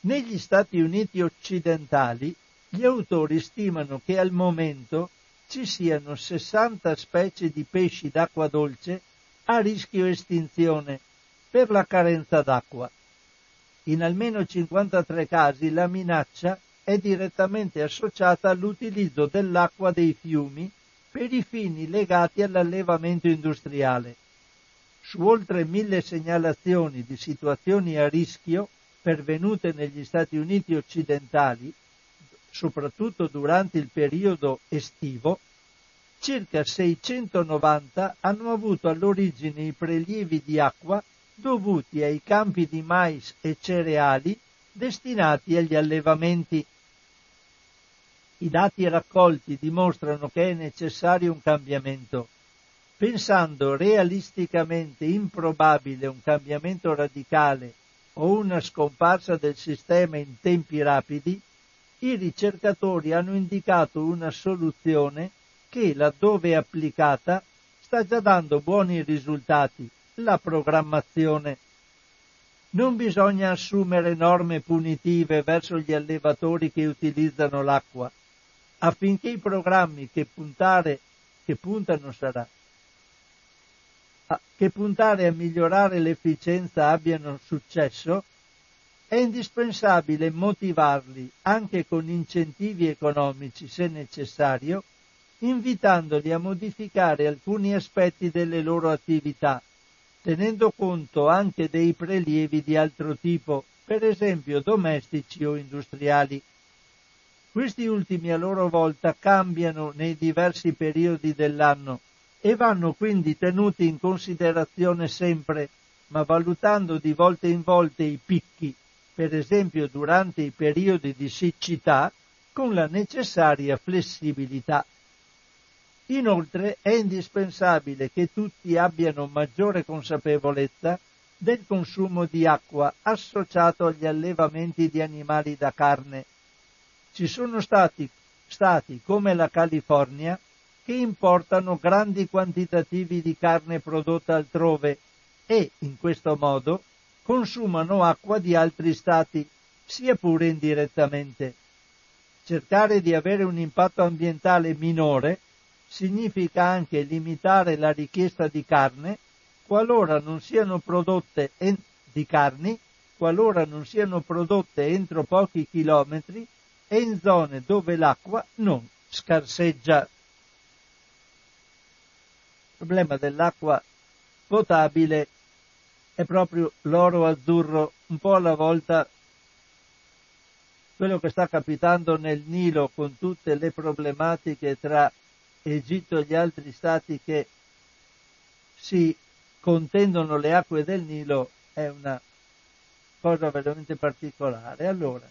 Negli Stati Uniti occidentali gli autori stimano che al momento ci siano 60 specie di pesci d'acqua dolce a rischio estinzione per la carenza d'acqua. In almeno 53 casi la minaccia è direttamente associata all'utilizzo dell'acqua dei fiumi per i fini legati all'allevamento industriale. Su oltre mille segnalazioni di situazioni a rischio pervenute negli Stati Uniti occidentali, soprattutto durante il periodo estivo, circa 690 hanno avuto all'origine i prelievi di acqua dovuti ai campi di mais e cereali destinati agli allevamenti. I dati raccolti dimostrano che è necessario un cambiamento. Pensando realisticamente improbabile un cambiamento radicale o una scomparsa del sistema in tempi rapidi, i ricercatori hanno indicato una soluzione che, laddove applicata, sta già dando buoni risultati la programmazione. Non bisogna assumere norme punitive verso gli allevatori che utilizzano l'acqua, affinché i programmi che, puntare, che puntano sarà che puntare a migliorare l'efficienza abbiano successo, è indispensabile motivarli anche con incentivi economici, se necessario, invitandoli a modificare alcuni aspetti delle loro attività, tenendo conto anche dei prelievi di altro tipo, per esempio domestici o industriali. Questi ultimi a loro volta cambiano nei diversi periodi dell'anno e vanno quindi tenuti in considerazione sempre, ma valutando di volta in volta i picchi, per esempio durante i periodi di siccità, con la necessaria flessibilità. Inoltre è indispensabile che tutti abbiano maggiore consapevolezza del consumo di acqua associato agli allevamenti di animali da carne. Ci sono stati, stati come la California che importano grandi quantitativi di carne prodotta altrove e, in questo modo, consumano acqua di altri stati, sia pure indirettamente. Cercare di avere un impatto ambientale minore significa anche limitare la richiesta di carne qualora non siano prodotte en- di carni qualora non siano prodotte entro pochi chilometri e in zone dove l'acqua non scarseggia. Il problema dell'acqua potabile è proprio l'oro azzurro, un po' alla volta quello che sta capitando nel Nilo con tutte le problematiche tra Egitto e gli altri stati che si contendono le acque del Nilo è una cosa veramente particolare. Allora,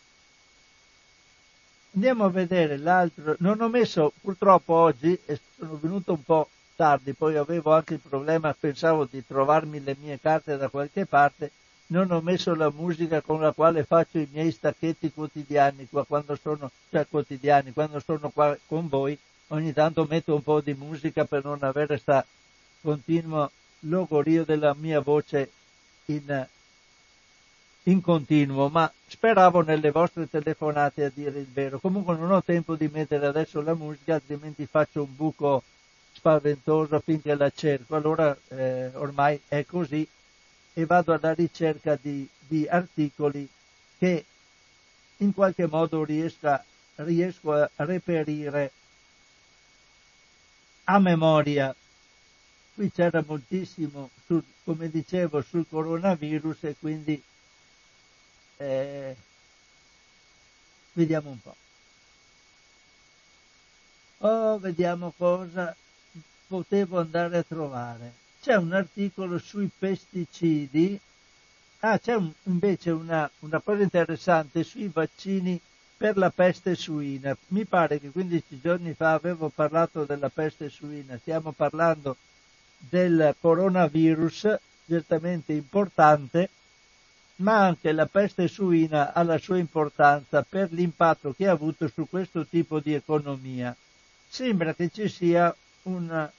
andiamo a vedere l'altro. Non ho messo purtroppo oggi, e sono venuto un po' tardi, poi avevo anche il problema, pensavo di trovarmi le mie carte da qualche parte, non ho messo la musica con la quale faccio i miei stacchetti quotidiani qua quando sono, cioè quotidiani, quando sono qua con voi ogni tanto metto un po' di musica per non avere questa continua logorio della mia voce in, in continuo, ma speravo nelle vostre telefonate a dire il vero. Comunque non ho tempo di mettere adesso la musica, altrimenti faccio un buco spaventoso finché la cerco. Allora eh, ormai è così e vado alla ricerca di, di articoli che in qualche modo riesca, riesco a reperire a memoria. Qui c'era moltissimo, sul, come dicevo, sul coronavirus e quindi eh, vediamo un po'. Oh, vediamo cosa potevo andare a trovare. C'è un articolo sui pesticidi. Ah, c'è un, invece una, una cosa interessante sui vaccini per la peste suina. Mi pare che 15 giorni fa avevo parlato della peste suina, stiamo parlando del coronavirus, certamente importante, ma anche la peste suina ha la sua importanza per l'impatto che ha avuto su questo tipo di economia. Sembra che ci sia un,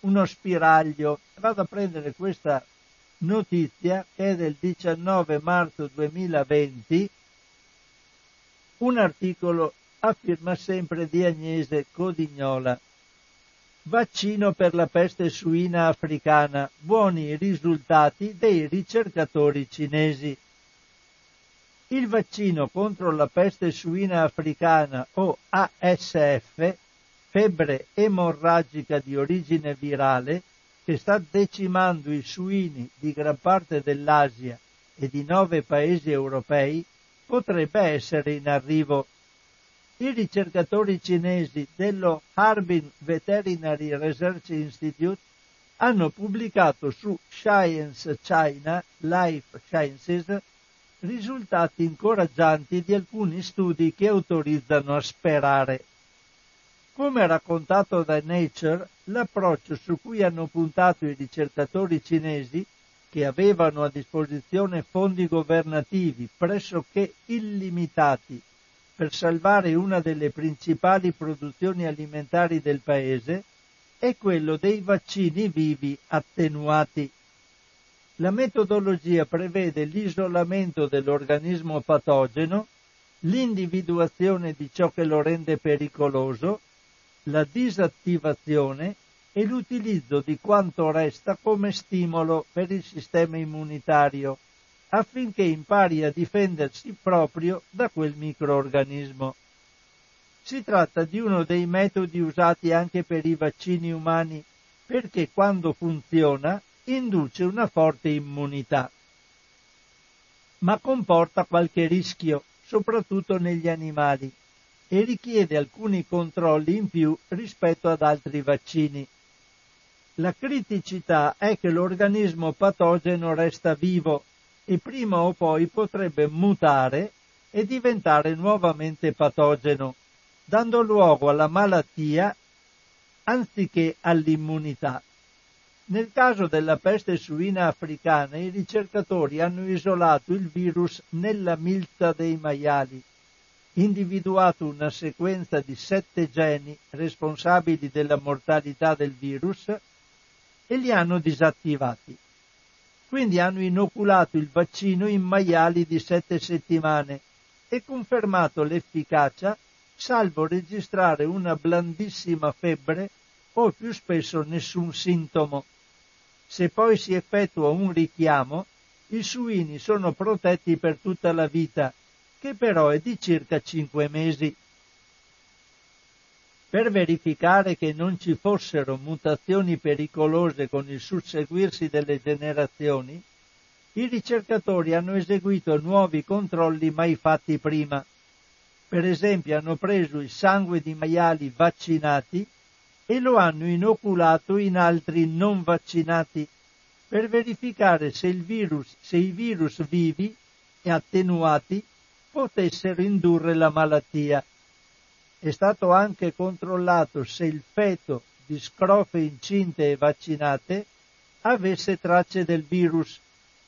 uno spiraglio. Vado a prendere questa notizia che è del 19 marzo 2020 un articolo afferma sempre di Agnese Codignola. Vaccino per la peste suina africana. Buoni risultati dei ricercatori cinesi. Il vaccino contro la peste suina africana o ASF, febbre emorragica di origine virale, che sta decimando i suini di gran parte dell'Asia e di nove paesi europei, potrebbe essere in arrivo. I ricercatori cinesi dello Harbin Veterinary Research Institute hanno pubblicato su Science China Life Sciences risultati incoraggianti di alcuni studi che autorizzano a sperare. Come raccontato da Nature, l'approccio su cui hanno puntato i ricercatori cinesi che avevano a disposizione fondi governativi pressoché illimitati per salvare una delle principali produzioni alimentari del paese, è quello dei vaccini vivi attenuati. La metodologia prevede l'isolamento dell'organismo patogeno, l'individuazione di ciò che lo rende pericoloso, la disattivazione e l'utilizzo di quanto resta come stimolo per il sistema immunitario affinché impari a difendersi proprio da quel microorganismo. Si tratta di uno dei metodi usati anche per i vaccini umani perché quando funziona induce una forte immunità. Ma comporta qualche rischio, soprattutto negli animali, e richiede alcuni controlli in più rispetto ad altri vaccini. La criticità è che l'organismo patogeno resta vivo e prima o poi potrebbe mutare e diventare nuovamente patogeno, dando luogo alla malattia anziché all'immunità. Nel caso della peste suina africana i ricercatori hanno isolato il virus nella milza dei maiali, individuato una sequenza di sette geni responsabili della mortalità del virus e li hanno disattivati. Quindi hanno inoculato il vaccino in maiali di sette settimane e confermato l'efficacia salvo registrare una blandissima febbre o più spesso nessun sintomo. Se poi si effettua un richiamo, i suini sono protetti per tutta la vita, che però è di circa cinque mesi. Per verificare che non ci fossero mutazioni pericolose con il susseguirsi delle generazioni, i ricercatori hanno eseguito nuovi controlli mai fatti prima. Per esempio hanno preso il sangue di maiali vaccinati e lo hanno inoculato in altri non vaccinati per verificare se, virus, se i virus vivi e attenuati potessero indurre la malattia è stato anche controllato se il feto di scrofe incinte e vaccinate avesse tracce del virus,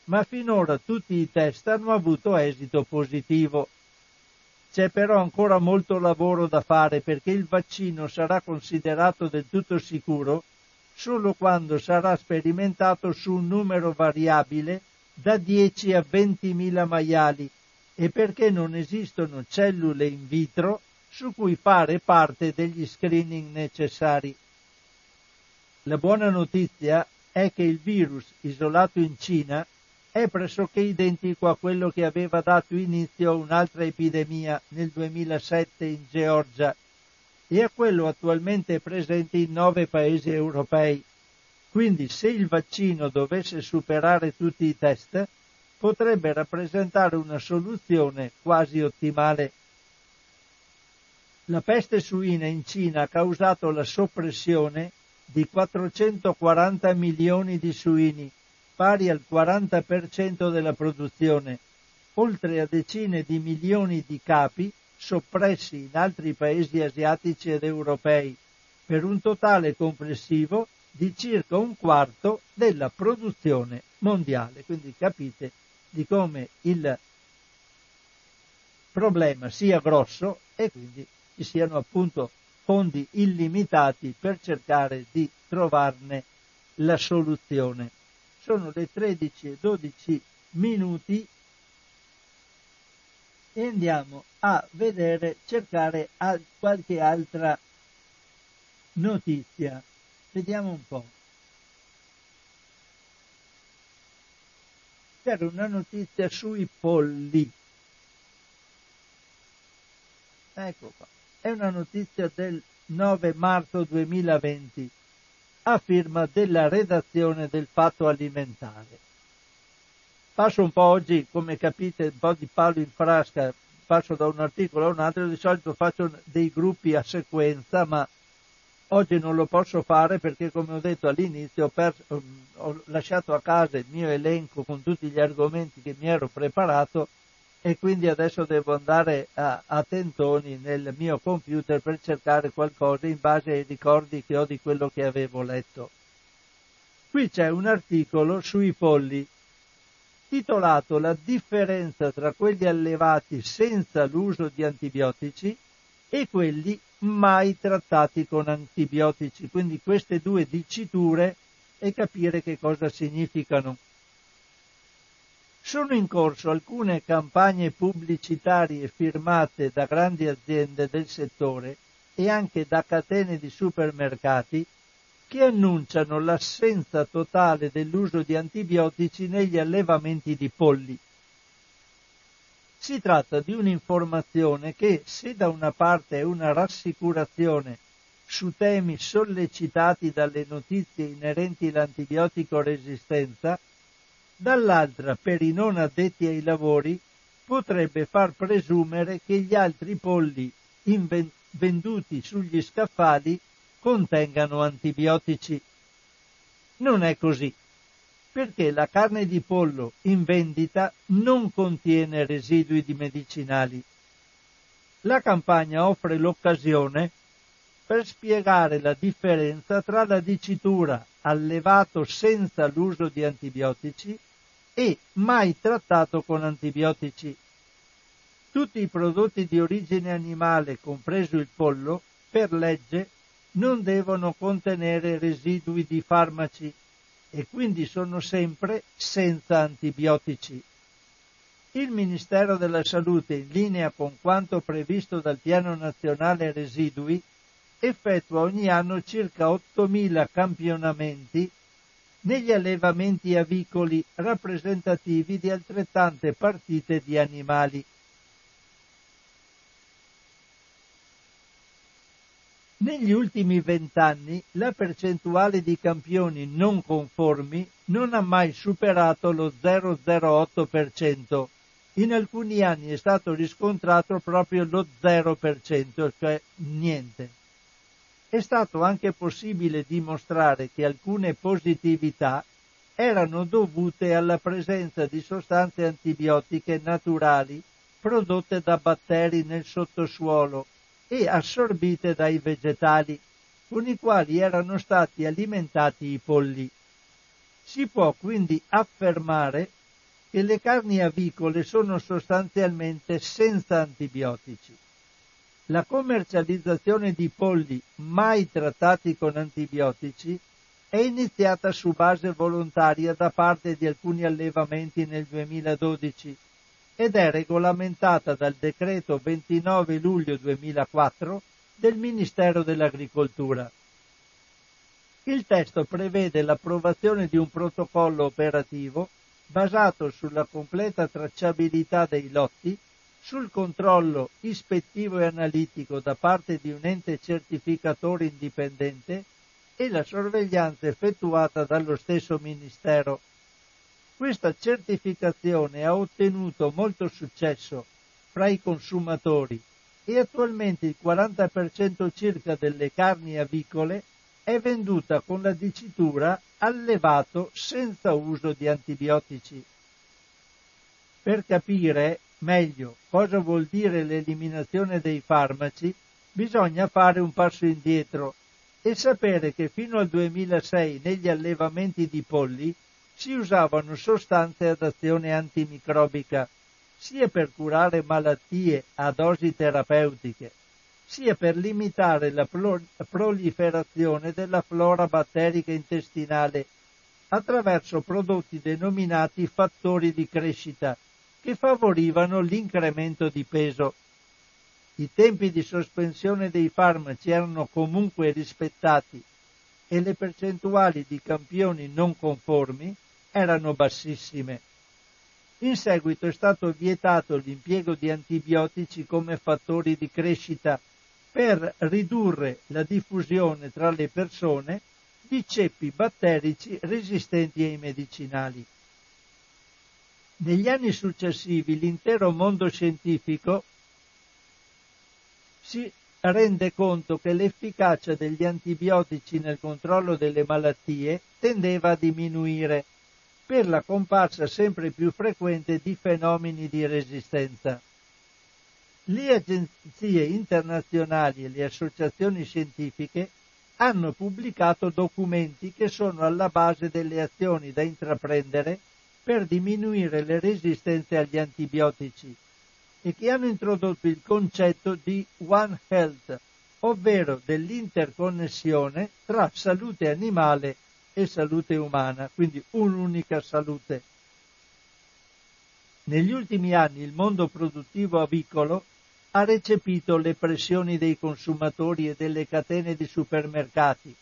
ma finora tutti i test hanno avuto esito positivo. C'è però ancora molto lavoro da fare perché il vaccino sarà considerato del tutto sicuro solo quando sarà sperimentato su un numero variabile da 10 a 20 mila maiali e perché non esistono cellule in vitro su cui fare parte degli screening necessari. La buona notizia è che il virus isolato in Cina è pressoché identico a quello che aveva dato inizio a un'altra epidemia nel 2007 in Georgia e a quello attualmente presente in nove paesi europei. Quindi se il vaccino dovesse superare tutti i test, potrebbe rappresentare una soluzione quasi ottimale. La peste suina in Cina ha causato la soppressione di 440 milioni di suini, pari al 40% della produzione, oltre a decine di milioni di capi soppressi in altri paesi asiatici ed europei, per un totale complessivo di circa un quarto della produzione mondiale. Quindi capite di come il problema sia grosso e quindi ci siano appunto fondi illimitati per cercare di trovarne la soluzione sono le 13 e 12 minuti e andiamo a vedere, cercare qualche altra notizia. Vediamo un po'. C'era una notizia sui polli. Ecco qua. È una notizia del 9 marzo 2020 a firma della redazione del Fatto Alimentare. Passo un po' oggi, come capite, un po' di palo in frasca, passo da un articolo a un altro, di solito faccio dei gruppi a sequenza, ma oggi non lo posso fare perché, come ho detto all'inizio, ho, perso, ho lasciato a casa il mio elenco con tutti gli argomenti che mi ero preparato e quindi adesso devo andare a, a, tentoni nel mio computer per cercare qualcosa in base ai ricordi che ho di quello che avevo letto. Qui c'è un articolo sui polli titolato La differenza tra quelli allevati senza l'uso di antibiotici e quelli mai trattati con antibiotici. Quindi queste due diciture e capire che cosa significano. Sono in corso alcune campagne pubblicitarie firmate da grandi aziende del settore e anche da catene di supermercati che annunciano l'assenza totale dell'uso di antibiotici negli allevamenti di polli. Si tratta di un'informazione che, se da una parte è una rassicurazione su temi sollecitati dalle notizie inerenti all'antibiotico resistenza, dall'altra per i non addetti ai lavori potrebbe far presumere che gli altri polli venduti sugli scaffali contengano antibiotici. Non è così, perché la carne di pollo in vendita non contiene residui di medicinali. La campagna offre l'occasione per spiegare la differenza tra la dicitura allevato senza l'uso di antibiotici e mai trattato con antibiotici. Tutti i prodotti di origine animale, compreso il pollo, per legge non devono contenere residui di farmaci e quindi sono sempre senza antibiotici. Il Ministero della Salute, in linea con quanto previsto dal Piano Nazionale Residui, effettua ogni anno circa 8.000 campionamenti negli allevamenti avicoli rappresentativi di altrettante partite di animali. Negli ultimi vent'anni la percentuale di campioni non conformi non ha mai superato lo 0,08%. In alcuni anni è stato riscontrato proprio lo 0%, cioè niente è stato anche possibile dimostrare che alcune positività erano dovute alla presenza di sostanze antibiotiche naturali prodotte da batteri nel sottosuolo e assorbite dai vegetali, con i quali erano stati alimentati i polli. Si può quindi affermare che le carni avicole sono sostanzialmente senza antibiotici. La commercializzazione di polli mai trattati con antibiotici è iniziata su base volontaria da parte di alcuni allevamenti nel 2012 ed è regolamentata dal decreto 29 luglio 2004 del Ministero dell'Agricoltura. Il testo prevede l'approvazione di un protocollo operativo basato sulla completa tracciabilità dei lotti, sul controllo ispettivo e analitico da parte di un ente certificatore indipendente e la sorveglianza effettuata dallo stesso Ministero. Questa certificazione ha ottenuto molto successo fra i consumatori e attualmente il 40% circa delle carni avicole è venduta con la dicitura allevato senza uso di antibiotici. Per capire meglio cosa vuol dire l'eliminazione dei farmaci, bisogna fare un passo indietro e sapere che fino al 2006 negli allevamenti di polli si usavano sostanze ad azione antimicrobica, sia per curare malattie a dosi terapeutiche, sia per limitare la proliferazione della flora batterica intestinale attraverso prodotti denominati fattori di crescita che favorivano l'incremento di peso. I tempi di sospensione dei farmaci erano comunque rispettati e le percentuali di campioni non conformi erano bassissime. In seguito è stato vietato l'impiego di antibiotici come fattori di crescita per ridurre la diffusione tra le persone di ceppi batterici resistenti ai medicinali. Negli anni successivi l'intero mondo scientifico si rende conto che l'efficacia degli antibiotici nel controllo delle malattie tendeva a diminuire per la comparsa sempre più frequente di fenomeni di resistenza. Le agenzie internazionali e le associazioni scientifiche hanno pubblicato documenti che sono alla base delle azioni da intraprendere per diminuire le resistenze agli antibiotici e che hanno introdotto il concetto di One Health, ovvero dell'interconnessione tra salute animale e salute umana, quindi un'unica salute. Negli ultimi anni il mondo produttivo avicolo ha recepito le pressioni dei consumatori e delle catene di supermercati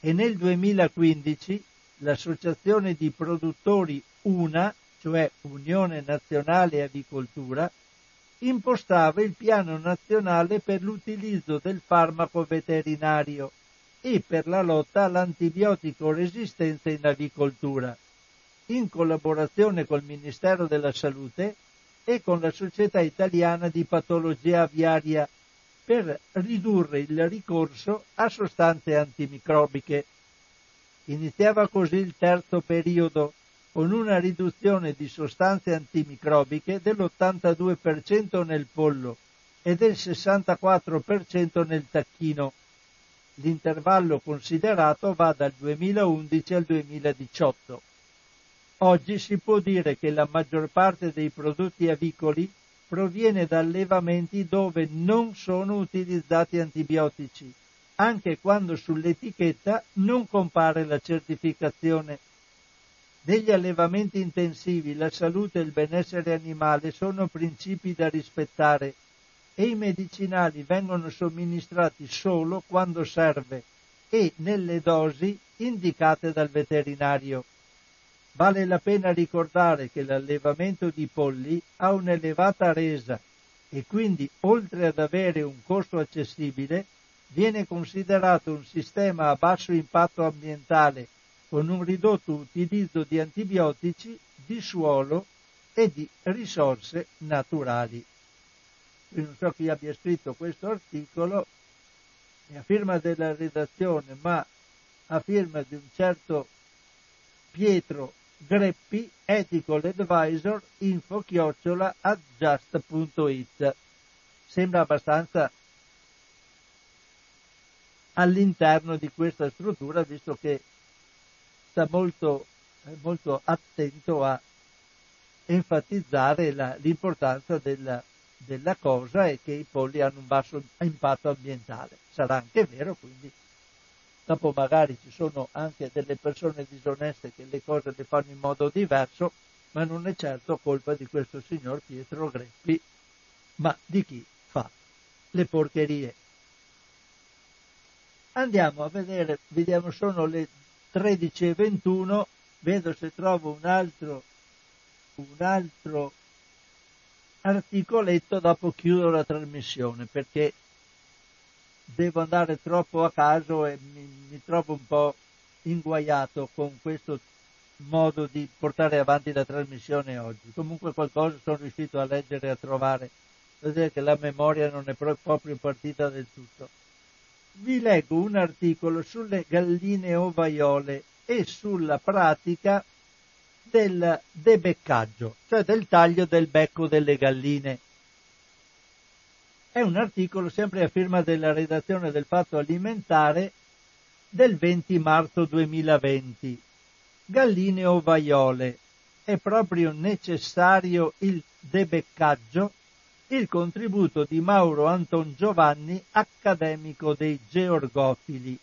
e nel 2015 l'Associazione di produttori UNA, cioè Unione Nazionale Avicoltura, impostava il piano nazionale per l'utilizzo del farmaco veterinario e per la lotta all'antibiotico resistenza in avicoltura, in collaborazione col Ministero della Salute e con la Società Italiana di Patologia Aviaria per ridurre il ricorso a sostanze antimicrobiche. Iniziava così il terzo periodo con una riduzione di sostanze antimicrobiche dell'82% nel pollo e del 64% nel tacchino. L'intervallo considerato va dal 2011 al 2018. Oggi si può dire che la maggior parte dei prodotti avicoli proviene da allevamenti dove non sono utilizzati antibiotici, anche quando sull'etichetta non compare la certificazione. Negli allevamenti intensivi la salute e il benessere animale sono principi da rispettare e i medicinali vengono somministrati solo quando serve e nelle dosi indicate dal veterinario. Vale la pena ricordare che l'allevamento di polli ha un'elevata resa e quindi, oltre ad avere un costo accessibile, viene considerato un sistema a basso impatto ambientale con un ridotto utilizzo di antibiotici, di suolo e di risorse naturali. Io non so chi abbia scritto questo articolo, è a firma della redazione, ma a firma di un certo Pietro Greppi, ethical advisor, info chiocciola adjust.it. Sembra abbastanza all'interno di questa struttura, visto che sta molto, molto attento a enfatizzare la, l'importanza della, della cosa e che i polli hanno un basso impatto ambientale. Sarà anche vero, quindi dopo magari ci sono anche delle persone disoneste che le cose le fanno in modo diverso, ma non è certo colpa di questo signor Pietro Greppi, ma di chi fa le porcherie. Andiamo a vedere, vediamo, sono le 13.21, vedo se trovo un altro, un altro articoletto, dopo chiudo la trasmissione perché devo andare troppo a caso e mi, mi trovo un po' inguaiato con questo modo di portare avanti la trasmissione oggi. Comunque qualcosa sono riuscito a leggere e a trovare, vedete che la memoria non è proprio partita del tutto. Vi leggo un articolo sulle galline ovaiole e sulla pratica del debeccaggio, cioè del taglio del becco delle galline. È un articolo sempre a firma della redazione del Fatto Alimentare del 20 marzo 2020. Galline ovaiole. È proprio necessario il debeccaggio? Il contributo di Mauro Anton Giovanni, accademico dei georgofili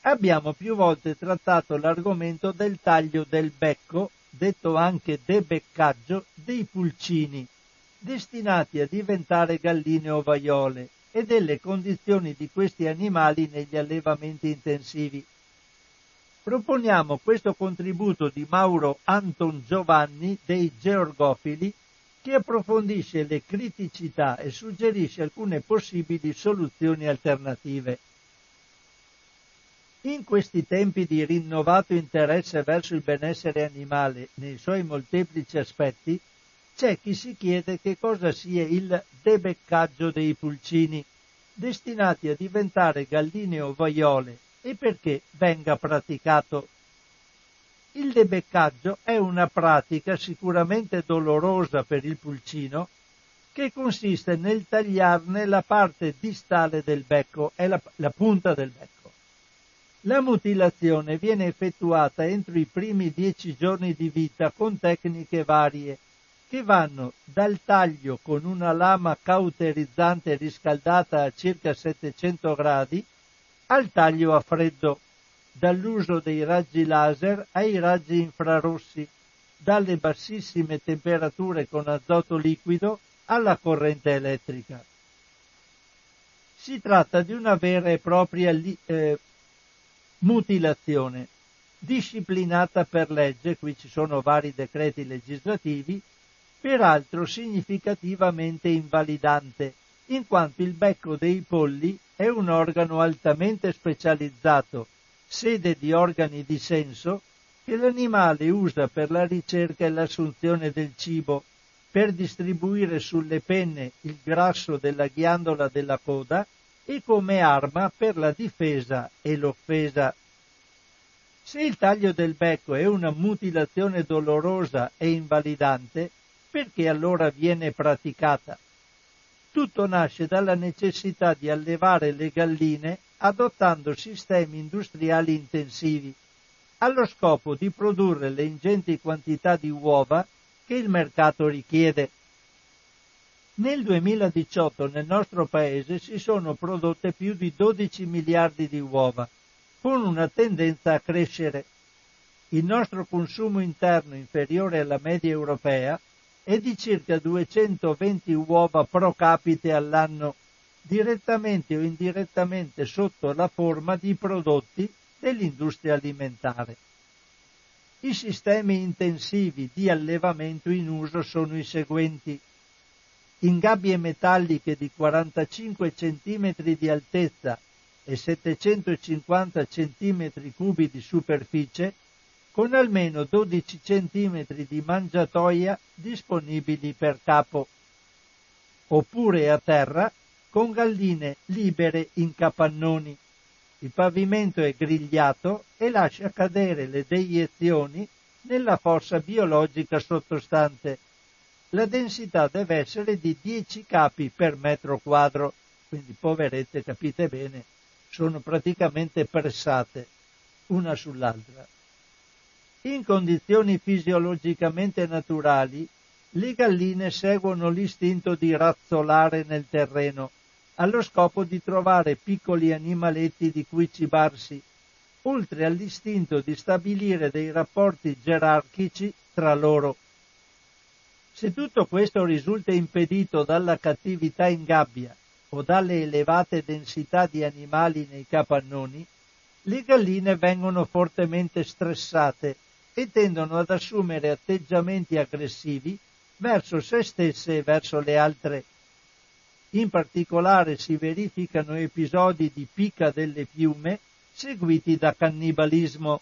abbiamo più volte trattato l'argomento del taglio del becco, detto anche debeccaggio, dei pulcini, destinati a diventare galline ovaiole, e delle condizioni di questi animali negli allevamenti intensivi. Proponiamo questo contributo di Mauro Anton Giovanni dei Georgofili che approfondisce le criticità e suggerisce alcune possibili soluzioni alternative. In questi tempi di rinnovato interesse verso il benessere animale nei suoi molteplici aspetti, c'è chi si chiede che cosa sia il debeccaggio dei pulcini, destinati a diventare galline ovaiole, e perché venga praticato. Il debeccaggio è una pratica sicuramente dolorosa per il pulcino, che consiste nel tagliarne la parte distale del becco, è la, la punta del becco. La mutilazione viene effettuata entro i primi dieci giorni di vita con tecniche varie, che vanno dal taglio con una lama cauterizzante riscaldata a circa 700 gradi al taglio a freddo, dall'uso dei raggi laser ai raggi infrarossi, dalle bassissime temperature con azoto liquido alla corrente elettrica. Si tratta di una vera e propria eh, mutilazione, disciplinata per legge, qui ci sono vari decreti legislativi, peraltro significativamente invalidante, in quanto il becco dei polli è un organo altamente specializzato, sede di organi di senso, che l'animale usa per la ricerca e l'assunzione del cibo, per distribuire sulle penne il grasso della ghiandola della coda e come arma per la difesa e l'offesa. Se il taglio del becco è una mutilazione dolorosa e invalidante, perché allora viene praticata? Tutto nasce dalla necessità di allevare le galline adottando sistemi industriali intensivi, allo scopo di produrre le ingenti quantità di uova che il mercato richiede. Nel 2018 nel nostro paese si sono prodotte più di 12 miliardi di uova, con una tendenza a crescere. Il nostro consumo interno inferiore alla media europea è di circa 220 uova pro capite all'anno, direttamente o indirettamente sotto la forma di prodotti dell'industria alimentare. I sistemi intensivi di allevamento in uso sono i seguenti in gabbie metalliche di 45 cm di altezza e 750 cm cubi di superficie, con almeno 12 cm di mangiatoia disponibili per capo, oppure a terra con galline libere in capannoni. Il pavimento è grigliato e lascia cadere le deiezioni nella fossa biologica sottostante la densità deve essere di 10 capi per metro quadro, quindi poverette, capite bene, sono praticamente pressate una sull'altra. In condizioni fisiologicamente naturali, le galline seguono l'istinto di razzolare nel terreno, allo scopo di trovare piccoli animaletti di cui cibarsi, oltre all'istinto di stabilire dei rapporti gerarchici tra loro. Se tutto questo risulta impedito dalla cattività in gabbia o dalle elevate densità di animali nei capannoni, le galline vengono fortemente stressate e tendono ad assumere atteggiamenti aggressivi verso se stesse e verso le altre. In particolare si verificano episodi di pica delle piume seguiti da cannibalismo.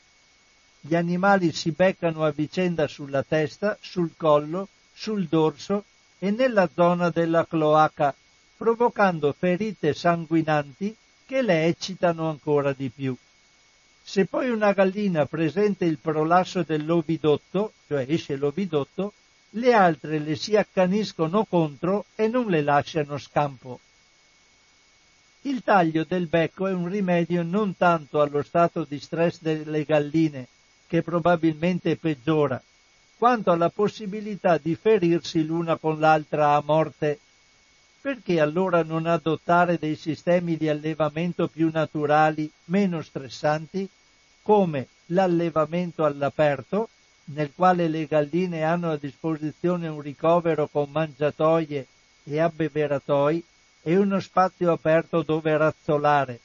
Gli animali si beccano a vicenda sulla testa, sul collo, sul dorso e nella zona della cloaca, provocando ferite sanguinanti che le eccitano ancora di più. Se poi una gallina presenta il prolasso dell'ovidotto, cioè esce l'ovidotto, le altre le si accaniscono contro e non le lasciano scampo. Il taglio del becco è un rimedio non tanto allo stato di stress delle galline, che probabilmente peggiora, quanto alla possibilità di ferirsi l'una con l'altra a morte. Perché allora non adottare dei sistemi di allevamento più naturali, meno stressanti, come l'allevamento all'aperto, nel quale le galline hanno a disposizione un ricovero con mangiatoie e abbeveratoi e uno spazio aperto dove razzolare.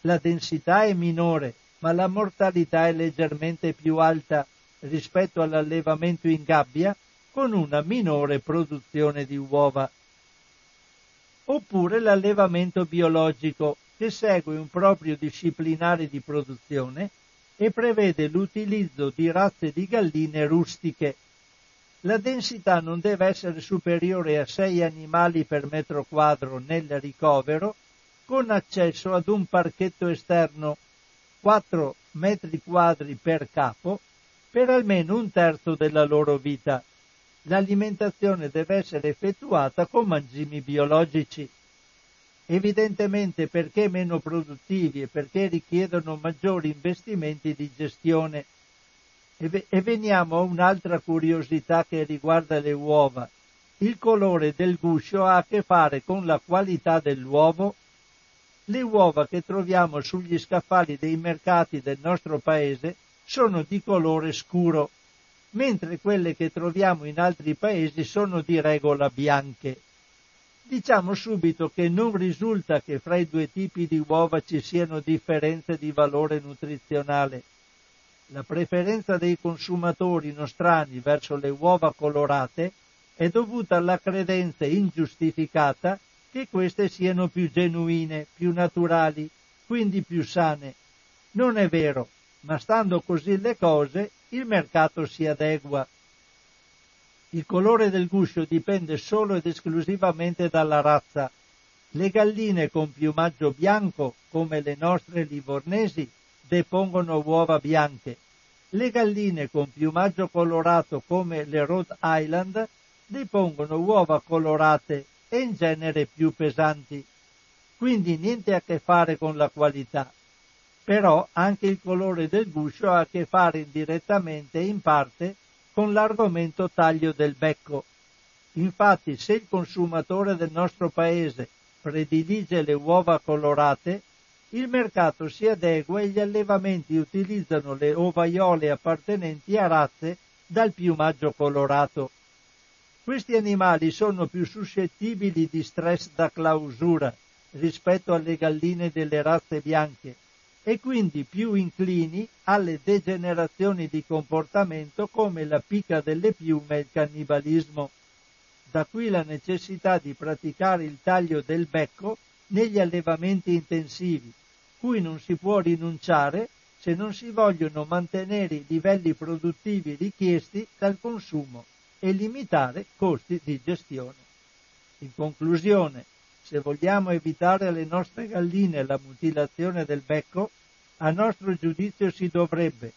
La densità è minore, ma la mortalità è leggermente più alta rispetto all'allevamento in gabbia con una minore produzione di uova. Oppure l'allevamento biologico che segue un proprio disciplinare di produzione e prevede l'utilizzo di razze di galline rustiche. La densità non deve essere superiore a 6 animali per metro quadro nel ricovero, con accesso ad un parchetto esterno 4 metri quadri per capo per almeno un terzo della loro vita. L'alimentazione deve essere effettuata con mangimi biologici evidentemente perché meno produttivi e perché richiedono maggiori investimenti di gestione. E, veniamo a un'altra curiosità che riguarda le uova. Il colore del guscio ha a che fare con la qualità dell'uovo. Le uova che troviamo sugli scaffali dei mercati del nostro paese sono di colore scuro, mentre quelle che troviamo in altri paesi sono di regola bianche. Diciamo subito che non risulta che fra i due tipi di uova ci siano differenze di valore nutrizionale. La preferenza dei consumatori nostrani verso le uova colorate è dovuta alla credenza ingiustificata che queste siano più genuine, più naturali, quindi più sane. Non è vero, ma stando così le cose, il mercato si adegua. Il colore del guscio dipende solo ed esclusivamente dalla razza. Le galline con piumaggio bianco, come le nostre livornesi, depongono uova bianche. Le galline con piumaggio colorato, come le Rhode Island, depongono uova colorate e in genere più pesanti. Quindi niente a che fare con la qualità. Però anche il colore del guscio ha a che fare indirettamente in parte con l'argomento taglio del becco. Infatti, se il consumatore del nostro paese predilige le uova colorate, il mercato si adegua e gli allevamenti utilizzano le ovaiole appartenenti a razze dal piumaggio colorato. Questi animali sono più suscettibili di stress da clausura rispetto alle galline delle razze bianche e quindi più inclini alle degenerazioni di comportamento come la pica delle piume e il cannibalismo. Da qui la necessità di praticare il taglio del becco negli allevamenti intensivi, cui non si può rinunciare se non si vogliono mantenere i livelli produttivi richiesti dal consumo e limitare costi di gestione. In conclusione, se vogliamo evitare alle nostre galline la mutilazione del becco, a nostro giudizio si dovrebbe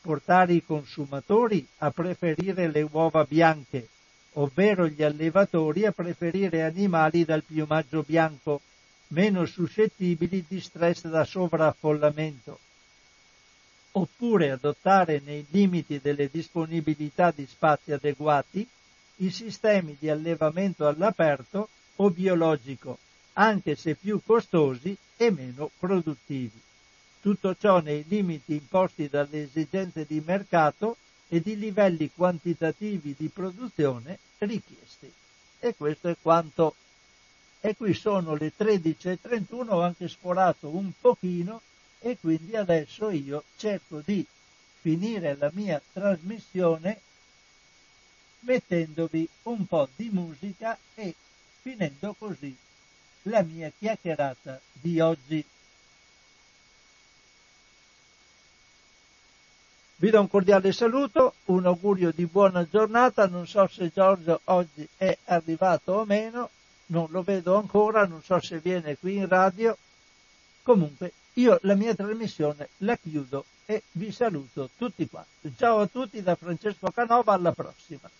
portare i consumatori a preferire le uova bianche, ovvero gli allevatori a preferire animali dal piumaggio bianco, meno suscettibili di stress da sovraffollamento. oppure adottare nei limiti delle disponibilità di spazi adeguati i sistemi di allevamento all'aperto o biologico, anche se più costosi e meno produttivi. Tutto ciò nei limiti imposti dalle esigenze di mercato e di livelli quantitativi di produzione richiesti. E questo è quanto. E qui sono le 13.31, ho anche sforato un pochino e quindi adesso io cerco di finire la mia trasmissione mettendovi un po' di musica e finendo così la mia chiacchierata di oggi. Vi do un cordiale saluto, un augurio di buona giornata, non so se Giorgio oggi è arrivato o meno, non lo vedo ancora, non so se viene qui in radio. Comunque io la mia trasmissione la chiudo e vi saluto tutti quanti. Ciao a tutti da Francesco Canova, alla prossima.